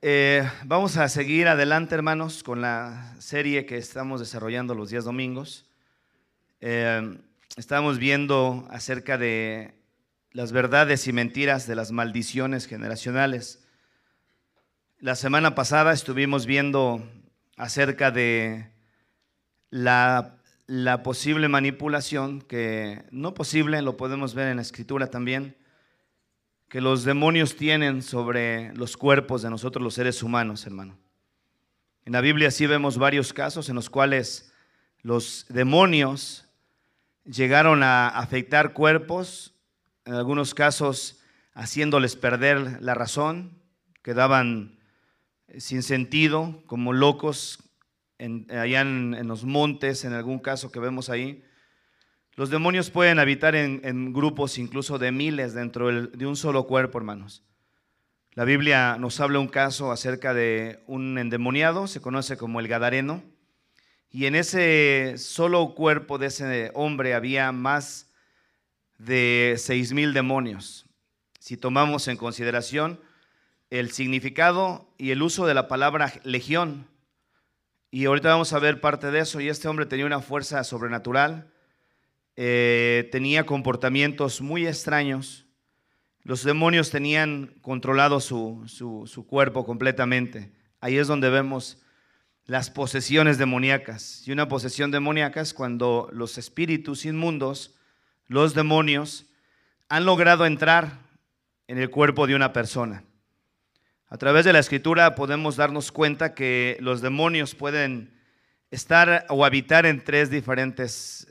Eh, vamos a seguir adelante, hermanos, con la serie que estamos desarrollando los días domingos. Eh, estamos viendo acerca de las verdades y mentiras de las maldiciones generacionales. La semana pasada estuvimos viendo acerca de la, la posible manipulación, que no posible, lo podemos ver en la escritura también, que los demonios tienen sobre los cuerpos de nosotros los seres humanos, hermano. En la Biblia sí vemos varios casos en los cuales los demonios llegaron a afectar cuerpos, en algunos casos haciéndoles perder la razón, quedaban sin sentido, como locos allá en, en los montes, en algún caso que vemos ahí. Los demonios pueden habitar en, grupos incluso de miles dentro de un solo cuerpo, hermanos. La Biblia nos habla un caso acerca de un endemoniado, se conoce como el Gadareno, y en ese solo cuerpo de ese hombre había más de seis mil demonios. Si tomamos en consideración el significado y el uso de la palabra legión, y ahorita vamos a ver parte de eso, y este hombre tenía una fuerza sobrenatural, eh, tenía comportamientos muy extraños. Los demonios tenían controlado su, su, cuerpo completamente. Ahí es donde vemos las posesiones demoníacas. Y una posesión demoníaca es cuando los espíritus inmundos, los demonios, han logrado entrar en el cuerpo de una persona. A través de la escritura podemos darnos cuenta que los demonios pueden estar o habitar en tres diferentes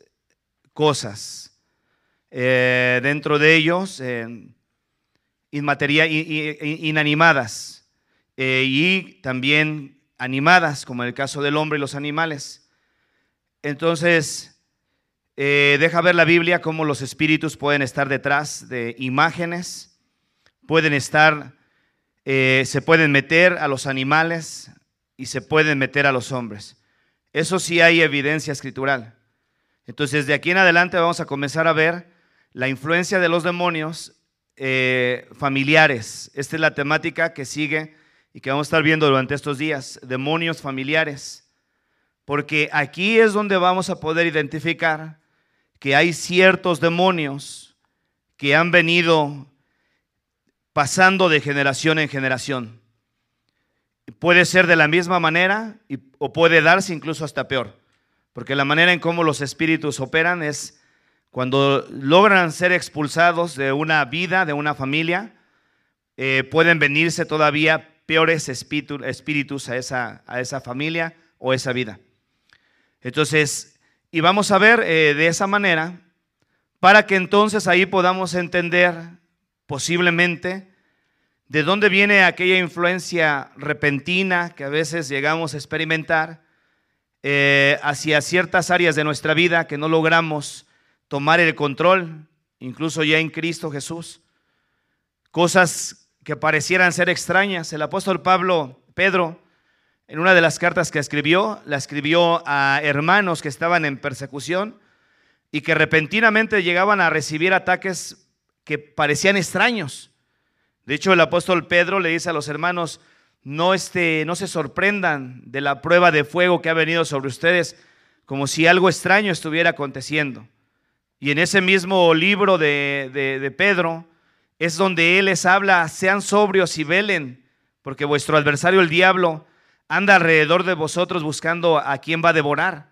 cosas. Eh, dentro de ellos, eh, inanimadas eh, y también animadas, como en el caso del hombre y los animales. Entonces, eh, deja ver la Biblia cómo los espíritus pueden estar detrás de imágenes, pueden estar, se pueden meter a los animales y se pueden meter a los hombres. Eso sí hay evidencia escritural. Entonces, de aquí en adelante vamos a comenzar a ver la influencia de los demonios eh, familiares. Esta es la temática que sigue y que vamos a estar viendo durante estos días, demonios familiares. Porque aquí es donde vamos a poder identificar que hay ciertos demonios que han venido pasando de generación en generación. Puede ser de la misma manera o puede darse incluso hasta peor. Porque la manera en cómo los espíritus operan es cuando logran ser expulsados de una vida, de una familia, eh, pueden venirse todavía peores espíritus a esa, a esa familia o esa vida. Entonces, y vamos a ver eh, de esa manera, para que entonces ahí podamos entender posiblemente de dónde viene aquella influencia repentina que a veces llegamos a experimentar eh, hacia ciertas áreas de nuestra vida que no logramos tomar el control, incluso ya en Cristo Jesús. Cosas que parecieran ser extrañas. El apóstol Pablo, Pedro, en una de las cartas que escribió, la escribió a hermanos que estaban en persecución y que repentinamente llegaban a recibir ataques que parecían extraños. De hecho, el apóstol Pedro le dice a los hermanos, no, este, no se sorprendan de la prueba de fuego que ha venido sobre ustedes, como si algo extraño estuviera aconteciendo. Y en ese mismo libro de, de Pedro es donde Él les habla, sean sobrios y velen, porque vuestro adversario el diablo anda alrededor de vosotros buscando a quien va a devorar.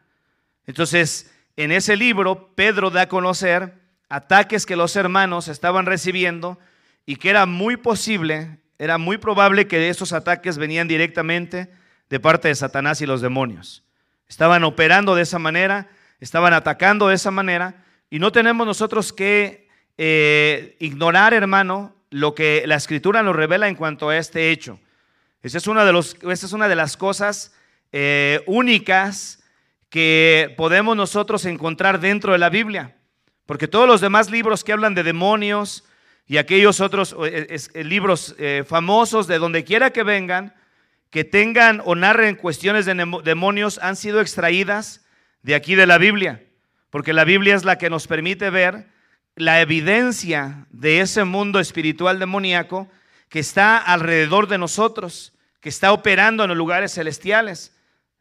Entonces, en ese libro, Pedro da a conocer ataques que los hermanos estaban recibiendo y que era muy posible era muy probable que esos ataques venían directamente de parte de Satanás y los demonios. Estaban operando de esa manera, estaban atacando de esa manera, y no tenemos nosotros que eh, ignorar, hermano, lo que la escritura nos revela en cuanto a este hecho. Esa es una de, los, es una de las cosas eh, únicas que podemos nosotros encontrar dentro de la Biblia, porque todos los demás libros que hablan de demonios, y aquellos otros eh, eh, libros eh, famosos de donde quiera que vengan, que tengan o narren cuestiones de demonios, han sido extraídas de aquí de la Biblia, porque la Biblia es la que nos permite ver la evidencia de ese mundo espiritual demoníaco que está alrededor de nosotros, que está operando en los lugares celestiales.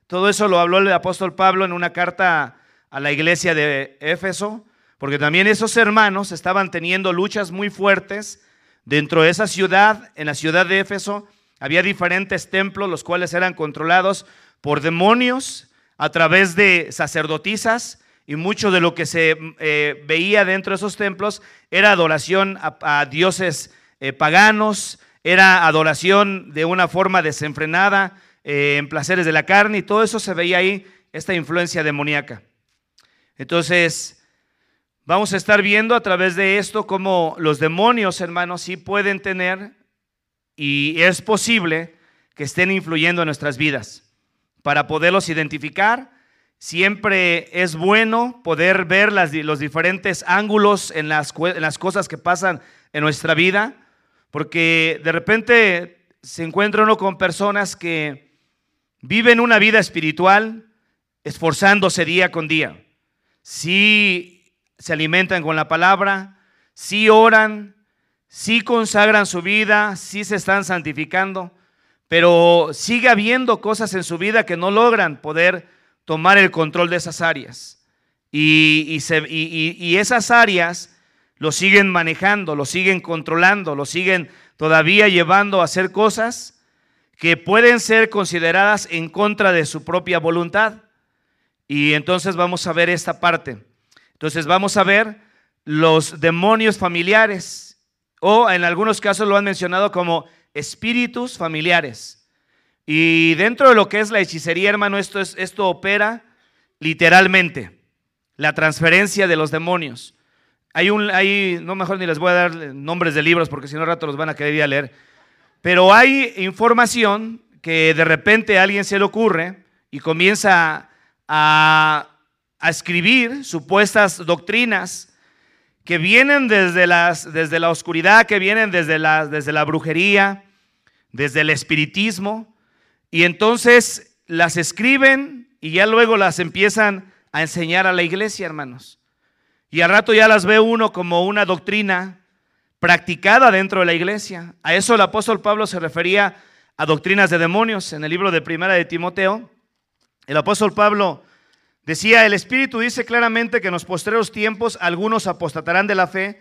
Todo eso lo habló el apóstol Pablo en una carta a la iglesia de Éfeso, porque también esos hermanos estaban teniendo luchas muy fuertes dentro de esa ciudad, en la ciudad de Éfeso. Había diferentes templos, los cuales eran controlados por demonios a través de sacerdotisas y mucho de lo que se eh, veía dentro de esos templos era adoración a, dioses eh, paganos, era adoración de una forma desenfrenada, eh, en placeres de la carne, y todo eso se veía ahí, esta influencia demoníaca. Entonces, vamos a estar viendo a través de esto cómo los demonios, hermanos, sí pueden tener, y es posible que estén influyendo en nuestras vidas. Para poderlos identificar, siempre es bueno poder ver los diferentes ángulos en las, en las cosas que pasan en nuestra vida porque de repente se encuentra uno con personas que viven una vida espiritual esforzándose día con día. Sí se alimentan con la palabra, sí oran, sí consagran su vida, sí se están santificando, pero sigue habiendo cosas en su vida que no logran poder tomar el control de esas áreas. Y, y esas áreas lo siguen manejando, lo siguen controlando, lo siguen todavía llevando a hacer cosas que pueden ser consideradas en contra de su propia voluntad. Y entonces vamos a ver esta parte. Entonces vamos a ver los demonios familiares, o en algunos casos lo han mencionado como espíritus familiares. Y dentro de lo que es la hechicería, hermano, esto, es, esto opera literalmente, la transferencia de los demonios. Hay un, hay, no mejor ni les voy a dar nombres de libros porque si no rato los van a querer ir a leer. Pero hay información que de repente a alguien se le ocurre y comienza a, a escribir supuestas doctrinas que vienen desde, las, desde la oscuridad, que vienen desde la, desde la brujería, desde el espiritismo, y entonces las escriben y ya luego las empiezan a enseñar a la iglesia, hermanos. Y al rato ya las ve uno como una doctrina practicada dentro de la iglesia. A eso el apóstol Pablo se refería a doctrinas de demonios en el libro de Primera de Timoteo. El apóstol Pablo decía, el Espíritu dice claramente que en los postreros tiempos algunos apostatarán de la fe,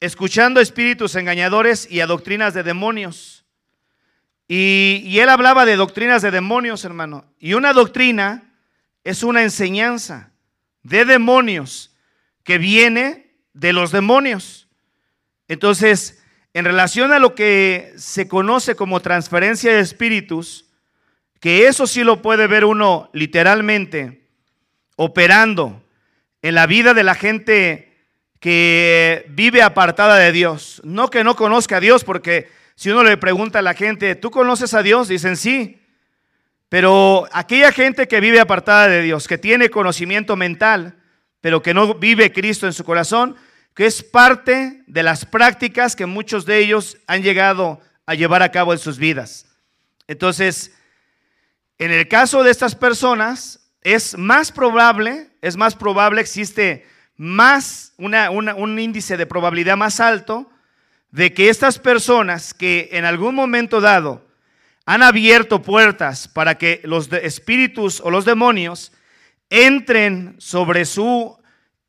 escuchando espíritus engañadores y a doctrinas de demonios. Y, y él hablaba de doctrinas de demonios, hermano. Y una doctrina es una enseñanza de demonios que viene de los demonios. Entonces, en relación a lo que se conoce como transferencia de espíritus, que eso sí lo puede ver uno literalmente operando en la vida de la gente que vive apartada de Dios. No que no conozca a Dios, porque si uno le pregunta a la gente, ¿tú conoces a Dios? Dicen sí. Pero aquella gente que vive apartada de Dios, que tiene conocimiento mental, pero que no vive Cristo en su corazón, que es parte de las prácticas que muchos de ellos han llegado a llevar a cabo en sus vidas. Entonces, en el caso de estas personas, es más probable, es más probable, existe más, un índice de probabilidad más alto de que estas personas que en algún momento dado han abierto puertas para que los espíritus o los demonios entren sobre su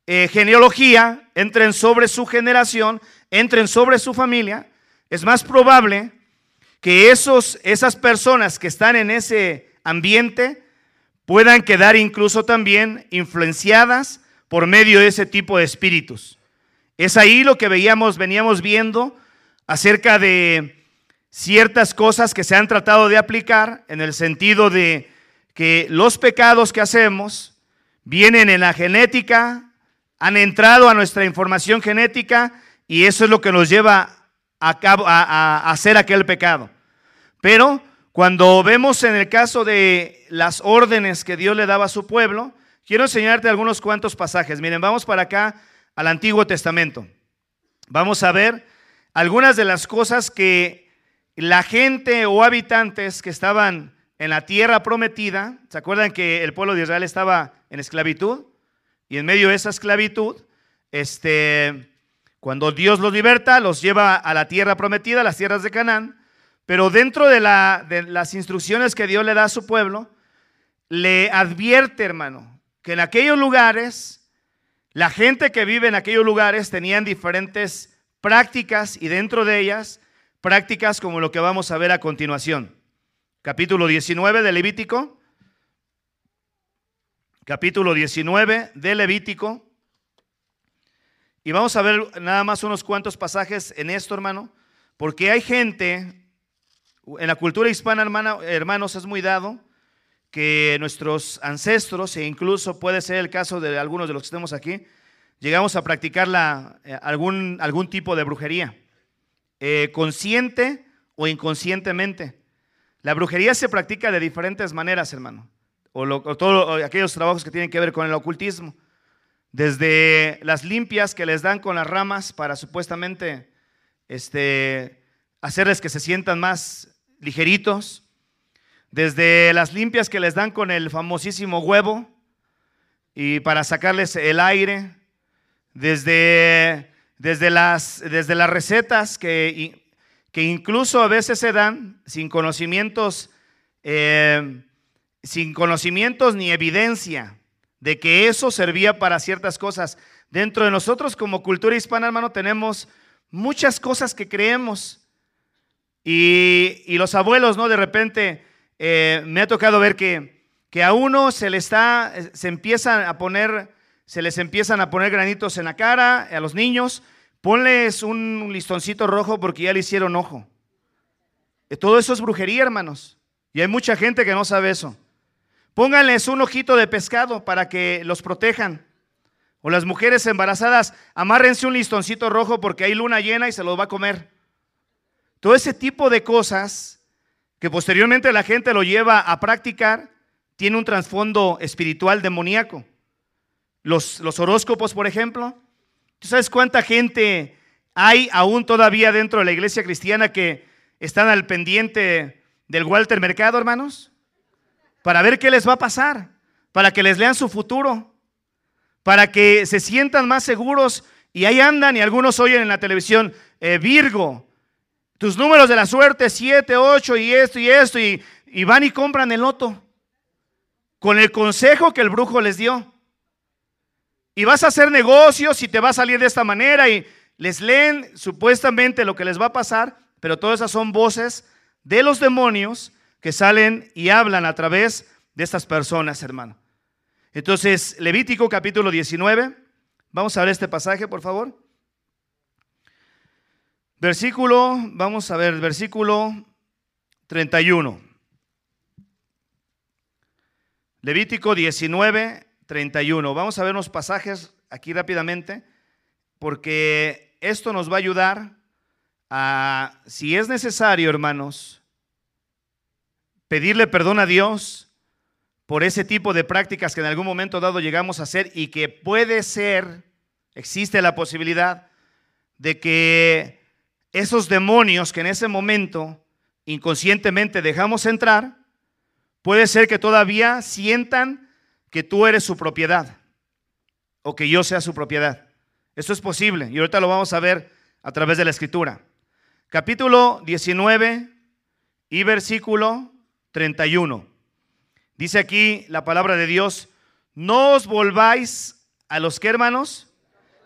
eh, genealogía, entren sobre su generación, entren sobre su familia, es más probable que esos, esas personas que están en ese ambiente puedan quedar incluso también influenciadas por medio de ese tipo de espíritus. Es ahí lo que veíamos, veníamos viendo acerca de ciertas cosas que se han tratado de aplicar en el sentido de que los pecados que hacemos vienen en la genética, han entrado a nuestra información genética y eso es lo que nos lleva a, cabo, a, hacer aquel pecado. Pero cuando vemos en el caso de las órdenes que Dios le daba a su pueblo, quiero enseñarte algunos cuantos pasajes. Miren, vamos para acá al Antiguo Testamento. Vamos a ver algunas de las cosas que la gente o habitantes que estaban en la tierra prometida, ¿se acuerdan que el pueblo de Israel estaba en esclavitud. Y en medio de esa esclavitud, este, cuando Dios los liberta, los lleva a la tierra prometida, las tierras de Canaán, Pero dentro de, las instrucciones que Dios le da a su pueblo, le advierte, hermano, que en aquellos lugares, la gente que vive en aquellos lugares tenían diferentes prácticas y dentro de ellas, prácticas como lo que vamos a ver a continuación. Capítulo 19 de Levítico. Capítulo 19 de Levítico. Y vamos a ver nada más unos cuantos pasajes en esto, hermano, porque hay gente, en la cultura hispana, hermana, hermanos, es muy dado que nuestros ancestros, e incluso puede ser el caso de algunos de los que estemos aquí, llegamos a practicar eh, algún, algún tipo de brujería, eh, consciente o inconscientemente. La brujería se practica de diferentes maneras, hermano, o, todos aquellos trabajos que tienen que ver con el ocultismo desde las limpias que les dan con las ramas para supuestamente este, hacerles que se sientan más ligeritos, desde las limpias que les dan con el famosísimo huevo y para sacarles el aire, desde, desde, las, desde las recetas que, que incluso a veces se dan sin conocimientos, eh, sin conocimientos ni evidencia de que eso servía para ciertas cosas. Dentro de nosotros como cultura hispana, hermano, tenemos muchas cosas que creemos. Y, los abuelos, ¿no? De repente eh, me ha tocado ver que, que a uno se le está, se empiezan a poner, se les empiezan a poner granitos en la cara a los niños. Ponles un listoncito rojo porque ya le hicieron ojo. Todo eso es brujería, hermanos. Y hay mucha gente que no sabe eso. Pónganles un ojito de pescado para que los protejan. O las mujeres embarazadas, amárrense un listoncito rojo porque hay luna llena y se los va a comer. Todo ese tipo de cosas que posteriormente la gente lo lleva a practicar, tiene un trasfondo espiritual demoníaco. Los, los horóscopos, por ejemplo. ¿Tú sabes cuánta gente hay aún todavía dentro de la iglesia cristiana que están al pendiente del Walter Mercado, hermanos? para ver qué les va a pasar, para que les lean su futuro, para que se sientan más seguros. Y ahí andan y algunos oyen en la televisión, eh, Virgo, tus números de la suerte, 7, 8 y esto y esto, y, van y compran el loto con el consejo que el brujo les dio. Y vas a hacer negocios y te va a salir de esta manera y les leen supuestamente lo que les va a pasar, pero todas esas son voces de los demonios que salen y hablan a través de estas personas, hermano. Entonces, Levítico capítulo 19, vamos a ver este pasaje, por favor. Versículo, vamos a ver, versículo 31. Levítico 19, 31. Vamos a ver unos pasajes aquí rápidamente, porque esto nos va a ayudar a, si es necesario, hermanos, pedirle perdón a Dios por ese tipo de prácticas que en algún momento dado llegamos a hacer y que puede ser, existe la posibilidad de que esos demonios que en ese momento inconscientemente dejamos entrar, puede ser que todavía sientan que tú eres su propiedad o que yo sea su propiedad. Esto es posible y ahorita lo vamos a ver a través de la escritura. Capítulo 19 y versículo 31. Dice aquí la palabra de Dios, no os volváis a los que hermanos,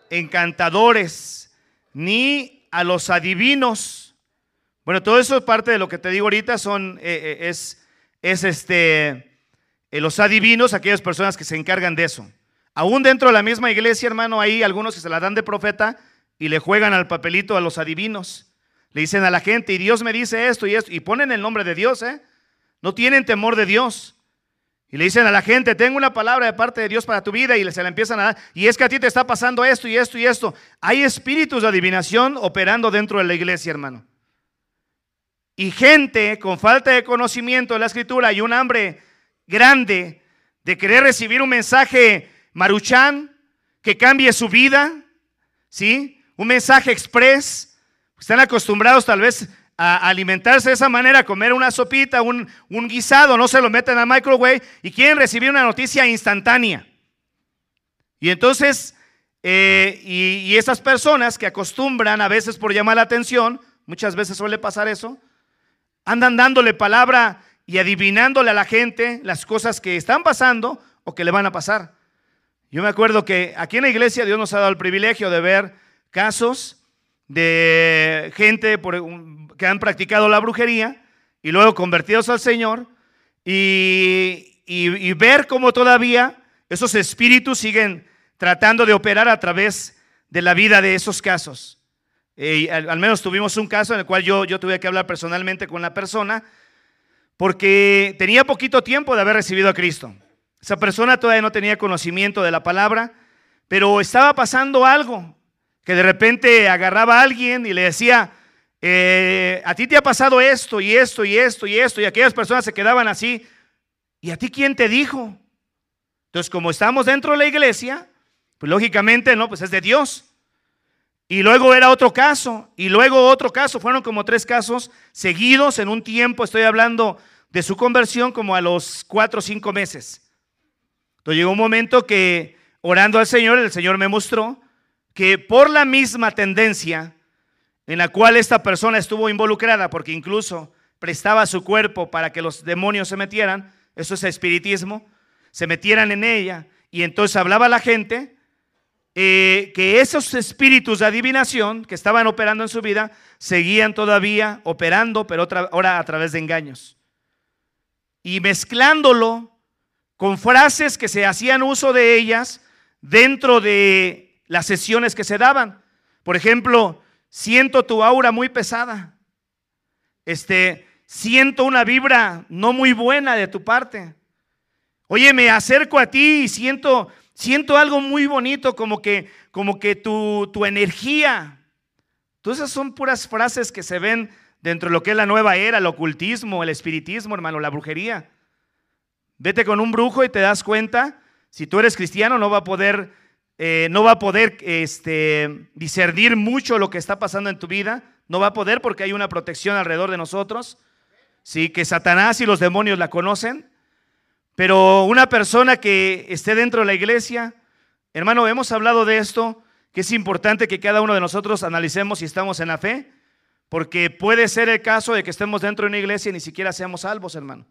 encantadores, ni a los adivinos. Bueno, todo eso es parte de lo que te digo ahorita, son, eh, eh, es, es este, eh, los adivinos, aquellas personas que se encargan de eso. Aún dentro de la misma iglesia, hermano, hay algunos que se la dan de profeta y le juegan al papelito a los adivinos. Le dicen a la gente, y Dios me dice esto y esto, y ponen el nombre de Dios, ¿eh? No tienen temor de Dios. Y le dicen a la gente, tengo una palabra de parte de Dios para tu vida y se la empiezan a dar. Y es que a ti te está pasando esto y esto y esto. Hay espíritus de adivinación operando dentro de la iglesia, hermano. Y gente con falta de conocimiento de la escritura y un hambre grande de querer recibir un mensaje maruchán que cambie su vida, ¿sí? Un mensaje express. Están acostumbrados tal vez a alimentarse de esa manera, comer una sopita, un, guisado, no se lo meten al microwave y quieren recibir una noticia instantánea. Y entonces, eh, y, esas personas que acostumbran a veces por llamar la atención, muchas veces suele pasar eso, Andan dándole palabra y adivinándole a la gente las cosas que están pasando o que le van a pasar. Yo me acuerdo que aquí en la iglesia Dios nos ha dado el privilegio de ver casos de gente que han practicado la brujería y luego convertidos al Señor y, ver cómo todavía esos espíritus siguen tratando de operar a través de la vida de esos casos. Eh, al, menos tuvimos un caso en el cual yo, yo tuve que hablar personalmente con la persona porque tenía poquito tiempo de haber recibido a Cristo. Esa persona todavía no tenía conocimiento de la palabra, pero estaba pasando algo, que de repente agarraba a alguien y le decía, eh, a ti te ha pasado esto y esto y esto y esto, y aquellas personas se quedaban así, ¿y a ti quién te dijo? Entonces, como estamos dentro de la iglesia, pues lógicamente, no, pues es de Dios. Y luego era otro caso, y luego otro caso, fueron como tres casos seguidos en un tiempo, estoy hablando de su conversión como a los cuatro o cinco meses. Entonces llegó un momento que orando al Señor, el Señor me mostró que por la misma tendencia en la cual esta persona estuvo involucrada, porque incluso prestaba su cuerpo para que los demonios se metieran, eso es espiritismo, se metieran en ella, y entonces hablaba la gente, eh, que esos espíritus de adivinación que estaban operando en su vida seguían todavía operando, pero otra, ahora a través de engaños. Y mezclándolo con frases que se hacían uso de ellas dentro de las sesiones que se daban. Por ejemplo, siento tu aura muy pesada. Este, siento una vibra no muy buena de tu parte. Oye, me acerco a ti y siento, siento algo muy bonito, como que, como que tu, tu energía. Todas esas son puras frases que se ven dentro de lo que es la nueva era, el ocultismo, el espiritismo, hermano, la brujería. Vete con un brujo y te das cuenta, si tú eres cristiano no va a poder, eh, no va a poder este, discernir mucho lo que está pasando en tu vida, no va a poder porque hay una protección alrededor de nosotros, sí, que Satanás y los demonios la conocen, pero una persona que esté dentro de la iglesia, hermano, hemos hablado de esto, que es importante que cada uno de nosotros analicemos si estamos en la fe, porque puede ser el caso de que estemos dentro de una iglesia y ni siquiera seamos salvos, hermano.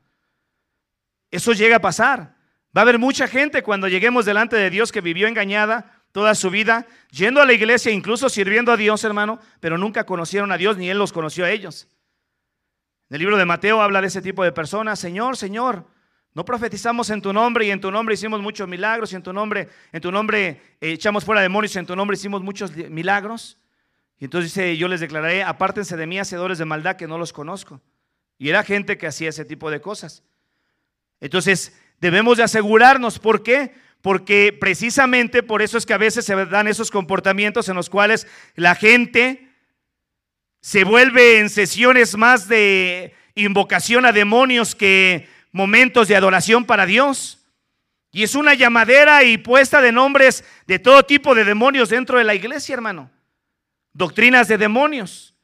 Eso llega a pasar. Va a haber mucha gente cuando lleguemos delante de Dios que vivió engañada toda su vida, yendo a la iglesia, incluso sirviendo a Dios, hermano, pero nunca conocieron a Dios ni Él los conoció a ellos. En el libro de Mateo habla de ese tipo de personas. Señor, Señor, no profetizamos en tu nombre y en tu nombre hicimos muchos milagros y en tu nombre, en tu nombre eh, echamos fuera demonios y en tu nombre hicimos muchos milagros. Y entonces dice, yo les declararé, apártense de mí, hacedores de maldad, que no los conozco. Y era gente que hacía ese tipo de cosas. Entonces, debemos de asegurarnos, ¿por qué? Porque precisamente por eso es que a veces se dan esos comportamientos en los cuales la gente se vuelve en sesiones más de invocación a demonios que momentos de adoración para Dios. Y es una llamadera y puesta de nombres de todo tipo de demonios dentro de la iglesia, hermano. Doctrinas de demonios.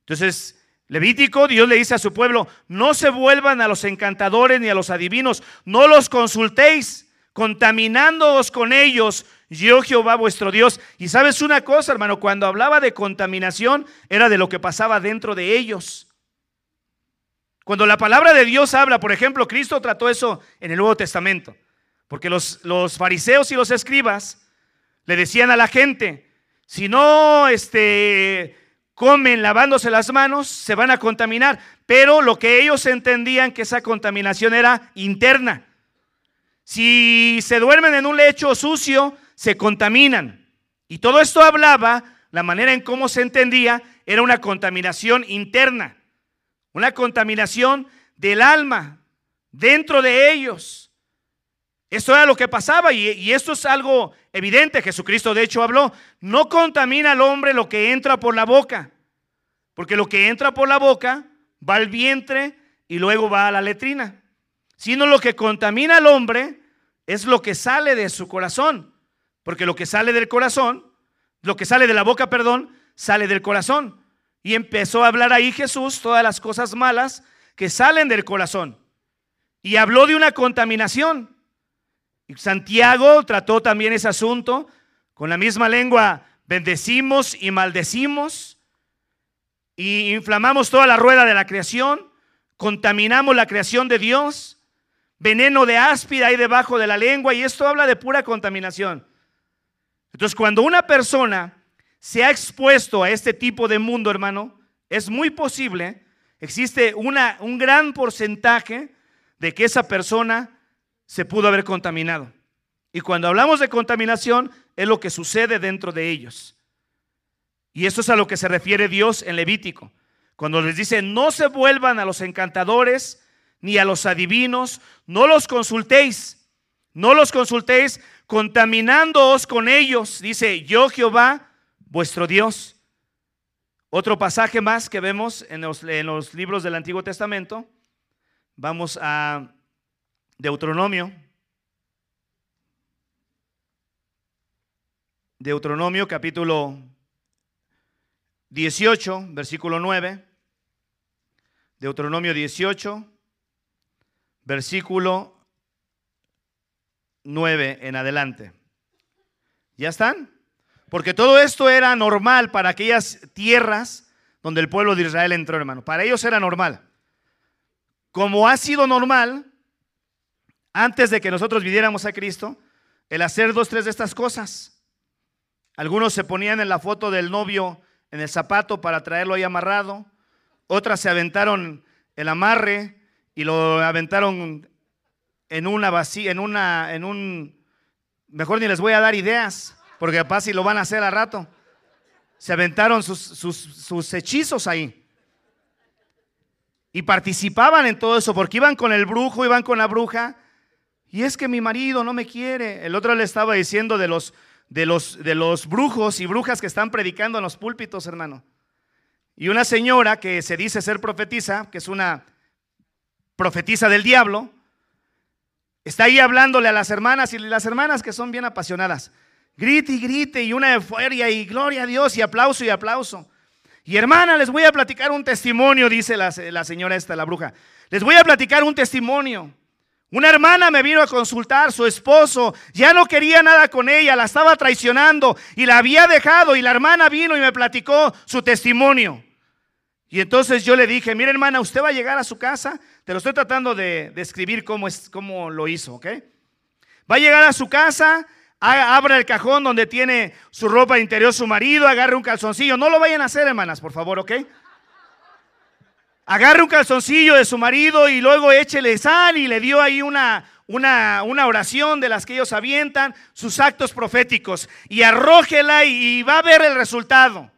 Entonces, Levítico, Dios le dice a su pueblo, no se vuelvan a los encantadores ni a los adivinos, no los consultéis, contaminándoos con ellos, yo Jehová vuestro Dios. Y sabes una cosa, hermano, cuando hablaba de contaminación, era de lo que pasaba dentro de ellos. Cuando la palabra de Dios habla, por ejemplo, Cristo trató eso en el Nuevo Testamento, porque los, los fariseos y los escribas le decían a la gente, si no, este comen lavándose las manos, se van a contaminar. Pero lo que ellos entendían que esa contaminación era interna. Si se duermen en un lecho sucio, se contaminan. Y todo esto hablaba, la manera en cómo se entendía, era una contaminación interna. Una contaminación del alma dentro de ellos. Esto era lo que pasaba y, y, esto es algo evidente. Jesucristo de hecho habló, no contamina al hombre lo que entra por la boca, porque lo que entra por la boca va al vientre y luego va a la letrina, sino lo que contamina al hombre es lo que sale de su corazón, porque lo que sale del corazón, lo que sale de la boca, perdón, sale del corazón. Y empezó a hablar ahí Jesús todas las cosas malas que salen del corazón. Y habló de una contaminación. Santiago trató también ese asunto. Con la misma lengua bendecimos y maldecimos y inflamamos toda la rueda de la creación. contaminamos la creación de Dios, veneno de áspida ahí debajo de la lengua y esto habla de pura contaminación. Entonces, cuando una persona se ha expuesto a este tipo de mundo, hermano, es muy posible, existe una, un gran porcentaje de que esa persona se pudo haber contaminado. Y cuando hablamos de contaminación, es lo que sucede dentro de ellos. Y eso es a lo que se refiere Dios en Levítico. Cuando les dice, no se vuelvan a los encantadores ni a los adivinos, no los consultéis, no los consultéis contaminándoos con ellos, dice yo Jehová, vuestro Dios. Otro pasaje más que vemos en los, en los libros del Antiguo Testamento, vamos a Deuteronomio. Deuteronomio capítulo 18, versículo 9. Deuteronomio 18, versículo 9 en adelante. ¿Ya están? Porque todo esto era normal para aquellas tierras donde el pueblo de Israel entró, hermano. Para ellos era normal. Como ha sido normal, antes de que nosotros viviéramos a Cristo, el hacer dos, tres de estas cosas. Algunos se ponían en la foto del novio en el zapato para traerlo ahí amarrado. Otras se aventaron el amarre y lo aventaron en una vacía, en una, en un, mejor ni les voy a dar ideas, porque capaz si lo van a hacer a rato. Se aventaron sus, sus hechizos ahí. Y participaban en todo eso, porque iban con el brujo, iban con la bruja. Y es que mi marido no me quiere. El otro le estaba diciendo de los de los, de los brujos y brujas que están predicando en los púlpitos, hermano. Y una señora que se dice ser profetisa, que es una profetisa del diablo, está ahí hablándole a las hermanas y las hermanas que son bien apasionadas. Grite y grite y una euforia y gloria a Dios y aplauso y aplauso. Y hermana, les voy a platicar un testimonio, dice la, la señora esta, la bruja. Les voy a platicar un testimonio. Una hermana me vino a consultar, su esposo ya no quería nada con ella, la estaba traicionando y la había dejado y la hermana vino y me platicó su testimonio. Y entonces yo le dije, mire hermana, usted va a llegar a su casa, te lo estoy tratando de describir cómo, es, cómo lo hizo, ¿ok? Va a llegar a su casa, abra el cajón donde tiene su ropa interior su marido, agarre un calzoncillo, no lo vayan a hacer hermanas, por favor, ¿ok? Agarre un calzoncillo de su marido y luego échele sal y le dio ahí una, una, una, oración de las que ellos avientan, sus actos proféticos, y arrójela y, y va a ver el resultado.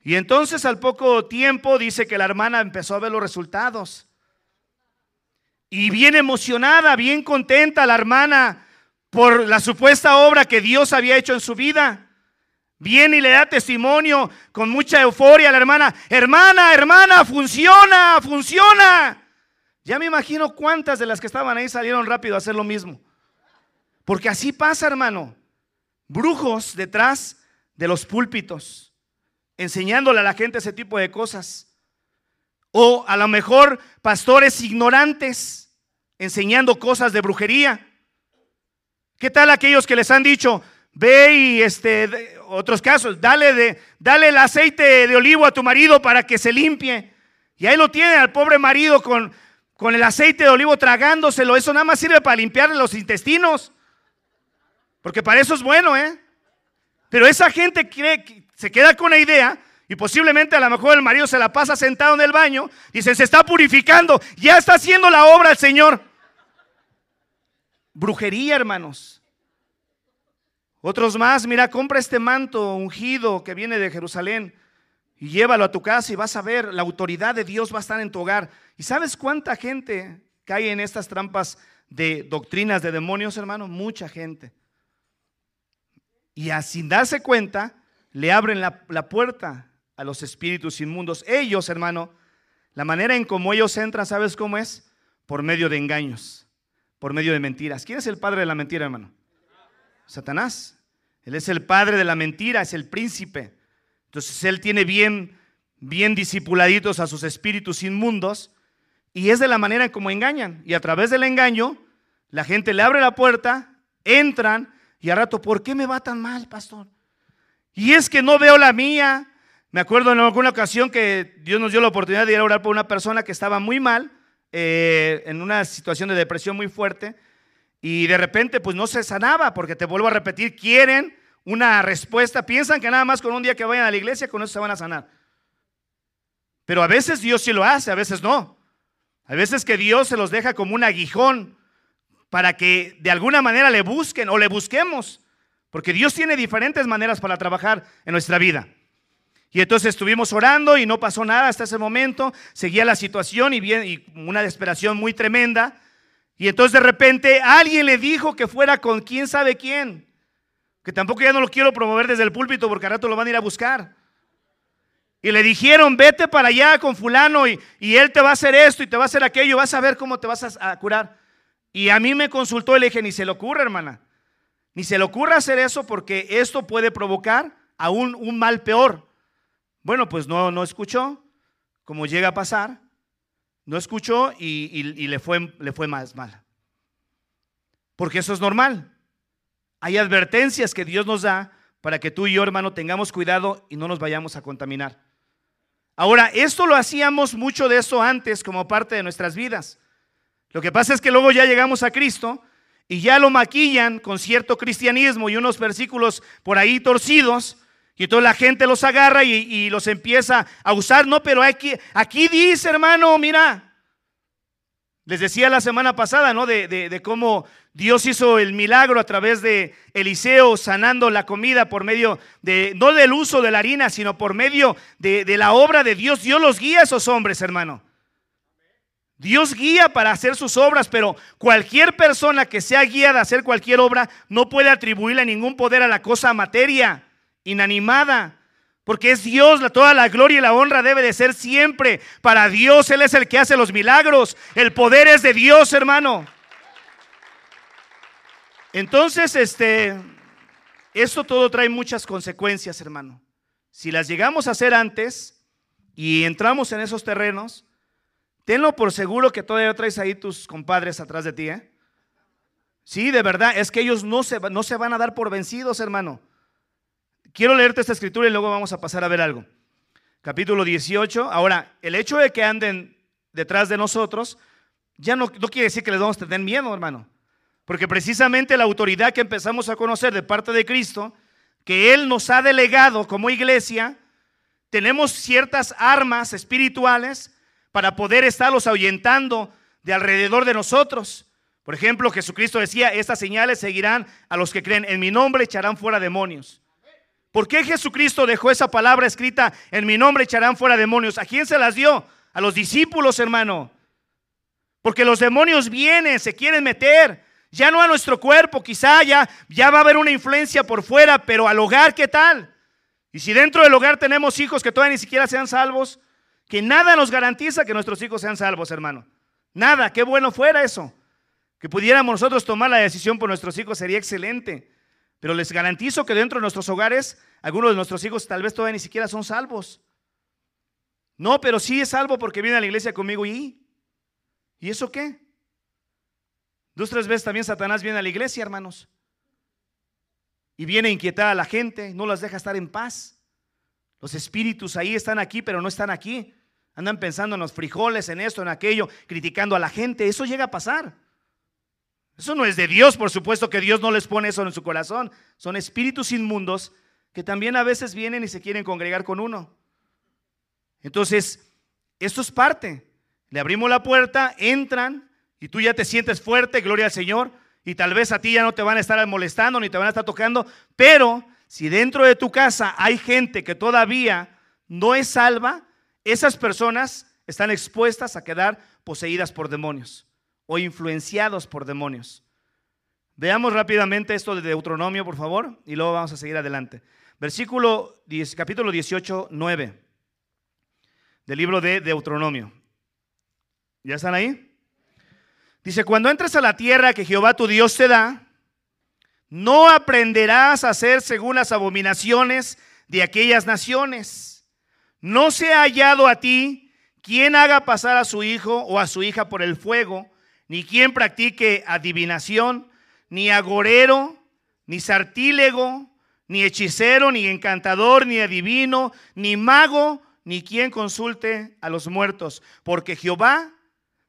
Y entonces al poco tiempo dice que la hermana empezó a ver los resultados. Y bien emocionada, bien contenta la hermana por la supuesta obra que Dios había hecho en su vida. Viene y le da testimonio con mucha euforia a la hermana. Hermana, hermana, funciona, funciona. Ya me imagino cuántas de las que estaban ahí salieron rápido a hacer lo mismo. Porque así pasa, hermano. Brujos detrás de los púlpitos, enseñándole a la gente ese tipo de cosas. O a lo mejor pastores ignorantes, enseñando cosas de brujería. ¿Qué tal aquellos que les han dicho, ve y este, otros casos, dale, de, dale el aceite de olivo a tu marido para que se limpie. Y ahí lo tiene al pobre marido con, con el aceite de olivo tragándoselo. Eso nada más sirve para limpiarle los intestinos. Porque para eso es bueno, ¿eh? Pero esa gente se queda con la idea y posiblemente a lo mejor el marido se la pasa sentado en el baño. Dice, se está purificando. Ya está haciendo la obra el Señor. Brujería, hermanos. Otros más, mira, compra este manto ungido que viene de Jerusalén y llévalo a tu casa y vas a ver, la autoridad de Dios va a estar en tu hogar. ¿Y sabes cuánta gente cae en estas trampas de doctrinas de demonios, hermano? Mucha gente. Y sin darse cuenta, le abren la, la puerta a los espíritus inmundos. Ellos, hermano, la manera en cómo ellos entran, ¿sabes cómo es? Por medio de engaños, por medio de mentiras. ¿Quién es el padre de la mentira, hermano? Satanás. Él es el padre de la mentira, es el príncipe. Entonces él tiene bien, bien disipuladitos a sus espíritus inmundos y es de la manera en como engañan. Y a través del engaño, la gente le abre la puerta, entran y a rato, ¿por qué me va tan mal, pastor? Y es que no veo la mía, Me acuerdo en alguna ocasión que Dios nos dio la oportunidad de ir a orar por una persona que estaba muy mal, eh, en una situación de depresión muy fuerte, y de repente pues no se sanaba, porque te vuelvo a repetir, quieren una respuesta, piensan que nada más con un día que vayan a la iglesia, con eso se van a sanar. Pero a veces Dios sí lo hace, a veces no. A veces que Dios se los deja como un aguijón para que de alguna manera le busquen o le busquemos. Porque Dios tiene diferentes maneras para trabajar en nuestra vida. Y entonces estuvimos orando y no pasó nada hasta ese momento. Seguía la situación y, bien, y una desesperación muy tremenda. Y entonces de repente alguien le dijo que fuera con quién sabe quién. Que tampoco ya no lo quiero promover desde el púlpito porque al rato lo van a ir a buscar. Y le dijeron, vete para allá con fulano y, él te va a hacer esto y te va a hacer aquello, vas a ver cómo te vas a, a curar. Y a mí me consultó y le dije, ni se le ocurre, hermana. Ni se le ocurre hacer eso porque esto puede provocar aún un mal peor. Bueno, pues no, no escuchó, como llega a pasar, no escuchó y, le, fue, le fue más mal. Porque eso es normal. Hay advertencias que Dios nos da para que tú y yo, hermano, tengamos cuidado y no nos vayamos a contaminar. Ahora, esto lo hacíamos mucho de eso antes como parte de nuestras vidas. Lo que pasa es que luego ya llegamos a Cristo y ya lo maquillan con cierto cristianismo y unos versículos por ahí torcidos. Y toda la gente los agarra y, los empieza a usar. No, pero aquí, aquí dice, hermano, mira. Les decía la semana pasada, ¿no? De, de, cómo Dios hizo el milagro a través de Eliseo sanando la comida por medio de, no del uso de la harina, sino por medio de, de la obra de Dios. Dios los guía a esos hombres, hermano. Dios guía para hacer sus obras, pero cualquier persona que sea guiada a hacer cualquier obra no puede atribuirle ningún poder a la cosa materia, inanimada. Porque es Dios, toda la gloria y la honra debe de ser siempre para Dios. Él es el que hace los milagros. El poder es de Dios, hermano. Entonces, este, esto todo trae muchas consecuencias, hermano. Si las llegamos a hacer antes y entramos en esos terrenos, Tenlo por seguro que todavía traes ahí tus compadres atrás de ti, ¿eh? Sí, de verdad, es que ellos no se, no se van a dar por vencidos, hermano. Quiero leerte esta escritura y luego vamos a pasar a ver algo. Capítulo 18. Ahora, el hecho de que anden detrás de nosotros ya no, quiere decir que les vamos a tener miedo, hermano. Porque precisamente la autoridad que empezamos a conocer de parte de Cristo, que Él nos ha delegado como iglesia, tenemos ciertas armas espirituales para poder estarlos ahuyentando de alrededor de nosotros. Por ejemplo, Jesucristo decía, estas señales seguirán a los que creen en mi nombre, echarán fuera demonios. ¿Por qué Jesucristo dejó esa palabra escrita, en mi nombre echarán fuera demonios? ¿A quién se las dio? A los discípulos, hermano. Porque los demonios vienen, se quieren meter, ya no a nuestro cuerpo, quizá ya, ya va a haber una influencia por fuera, pero al hogar, ¿qué tal? Y si dentro del hogar tenemos hijos que todavía ni siquiera sean salvos, que nada nos garantiza que nuestros hijos sean salvos, hermano. Nada, qué bueno fuera eso. Que pudiéramos nosotros tomar la decisión por nuestros hijos sería excelente. Pero les garantizo que dentro de nuestros hogares, algunos de nuestros hijos tal vez todavía ni siquiera son salvos. No, pero sí es salvo porque viene a la iglesia conmigo y... ¿Y eso qué? Dos, tres veces también Satanás viene a la iglesia, hermanos. Y viene a inquietar a la gente, no las deja estar en paz. Los espíritus ahí están aquí, pero no están aquí. Andan pensando en los frijoles, en esto, en aquello, criticando a la gente. Eso llega a pasar. Eso no es de Dios, por supuesto que Dios no les pone eso en su corazón. Son espíritus inmundos que también a veces vienen y se quieren congregar con uno. Entonces, esto es parte. Le abrimos la puerta, entran y tú ya te sientes fuerte, gloria al Señor, y tal vez a ti ya no te van a estar molestando ni te van a estar tocando, pero si dentro de tu casa hay gente que todavía no es salva, esas personas están expuestas a quedar poseídas por demonios o influenciados por demonios. Veamos rápidamente esto de Deuteronomio, por favor, y luego vamos a seguir adelante. Versículo 10, capítulo 18, 9 del libro de Deuteronomio. ¿Ya están ahí? Dice, cuando entres a la tierra que Jehová tu Dios te da, no aprenderás a hacer según las abominaciones de aquellas naciones. No se ha hallado a ti quien haga pasar a su hijo o a su hija por el fuego, ni quien practique adivinación, ni agorero, ni sartílego, ni hechicero, ni encantador, ni adivino, ni mago, ni quien consulte a los muertos, porque Jehová,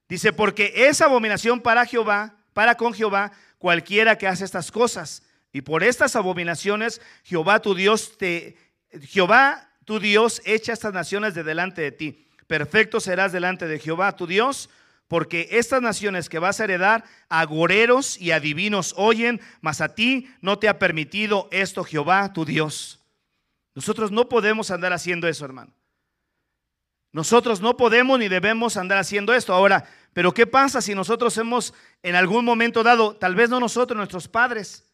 dice, porque es abominación para Jehová, para con Jehová, cualquiera que hace estas cosas. Y por estas abominaciones, Jehová tu Dios te, Jehová tu Dios echa estas naciones de delante de ti. Perfecto serás delante de Jehová tu Dios, porque estas naciones que vas a heredar, agoreros y adivinos oyen, mas a ti no te ha permitido esto Jehová tu Dios. Nosotros no podemos andar haciendo eso, hermano. Nosotros no podemos ni debemos andar haciendo esto. Ahora, pero ¿qué pasa si nosotros hemos en algún momento dado, tal vez no nosotros, nuestros padres,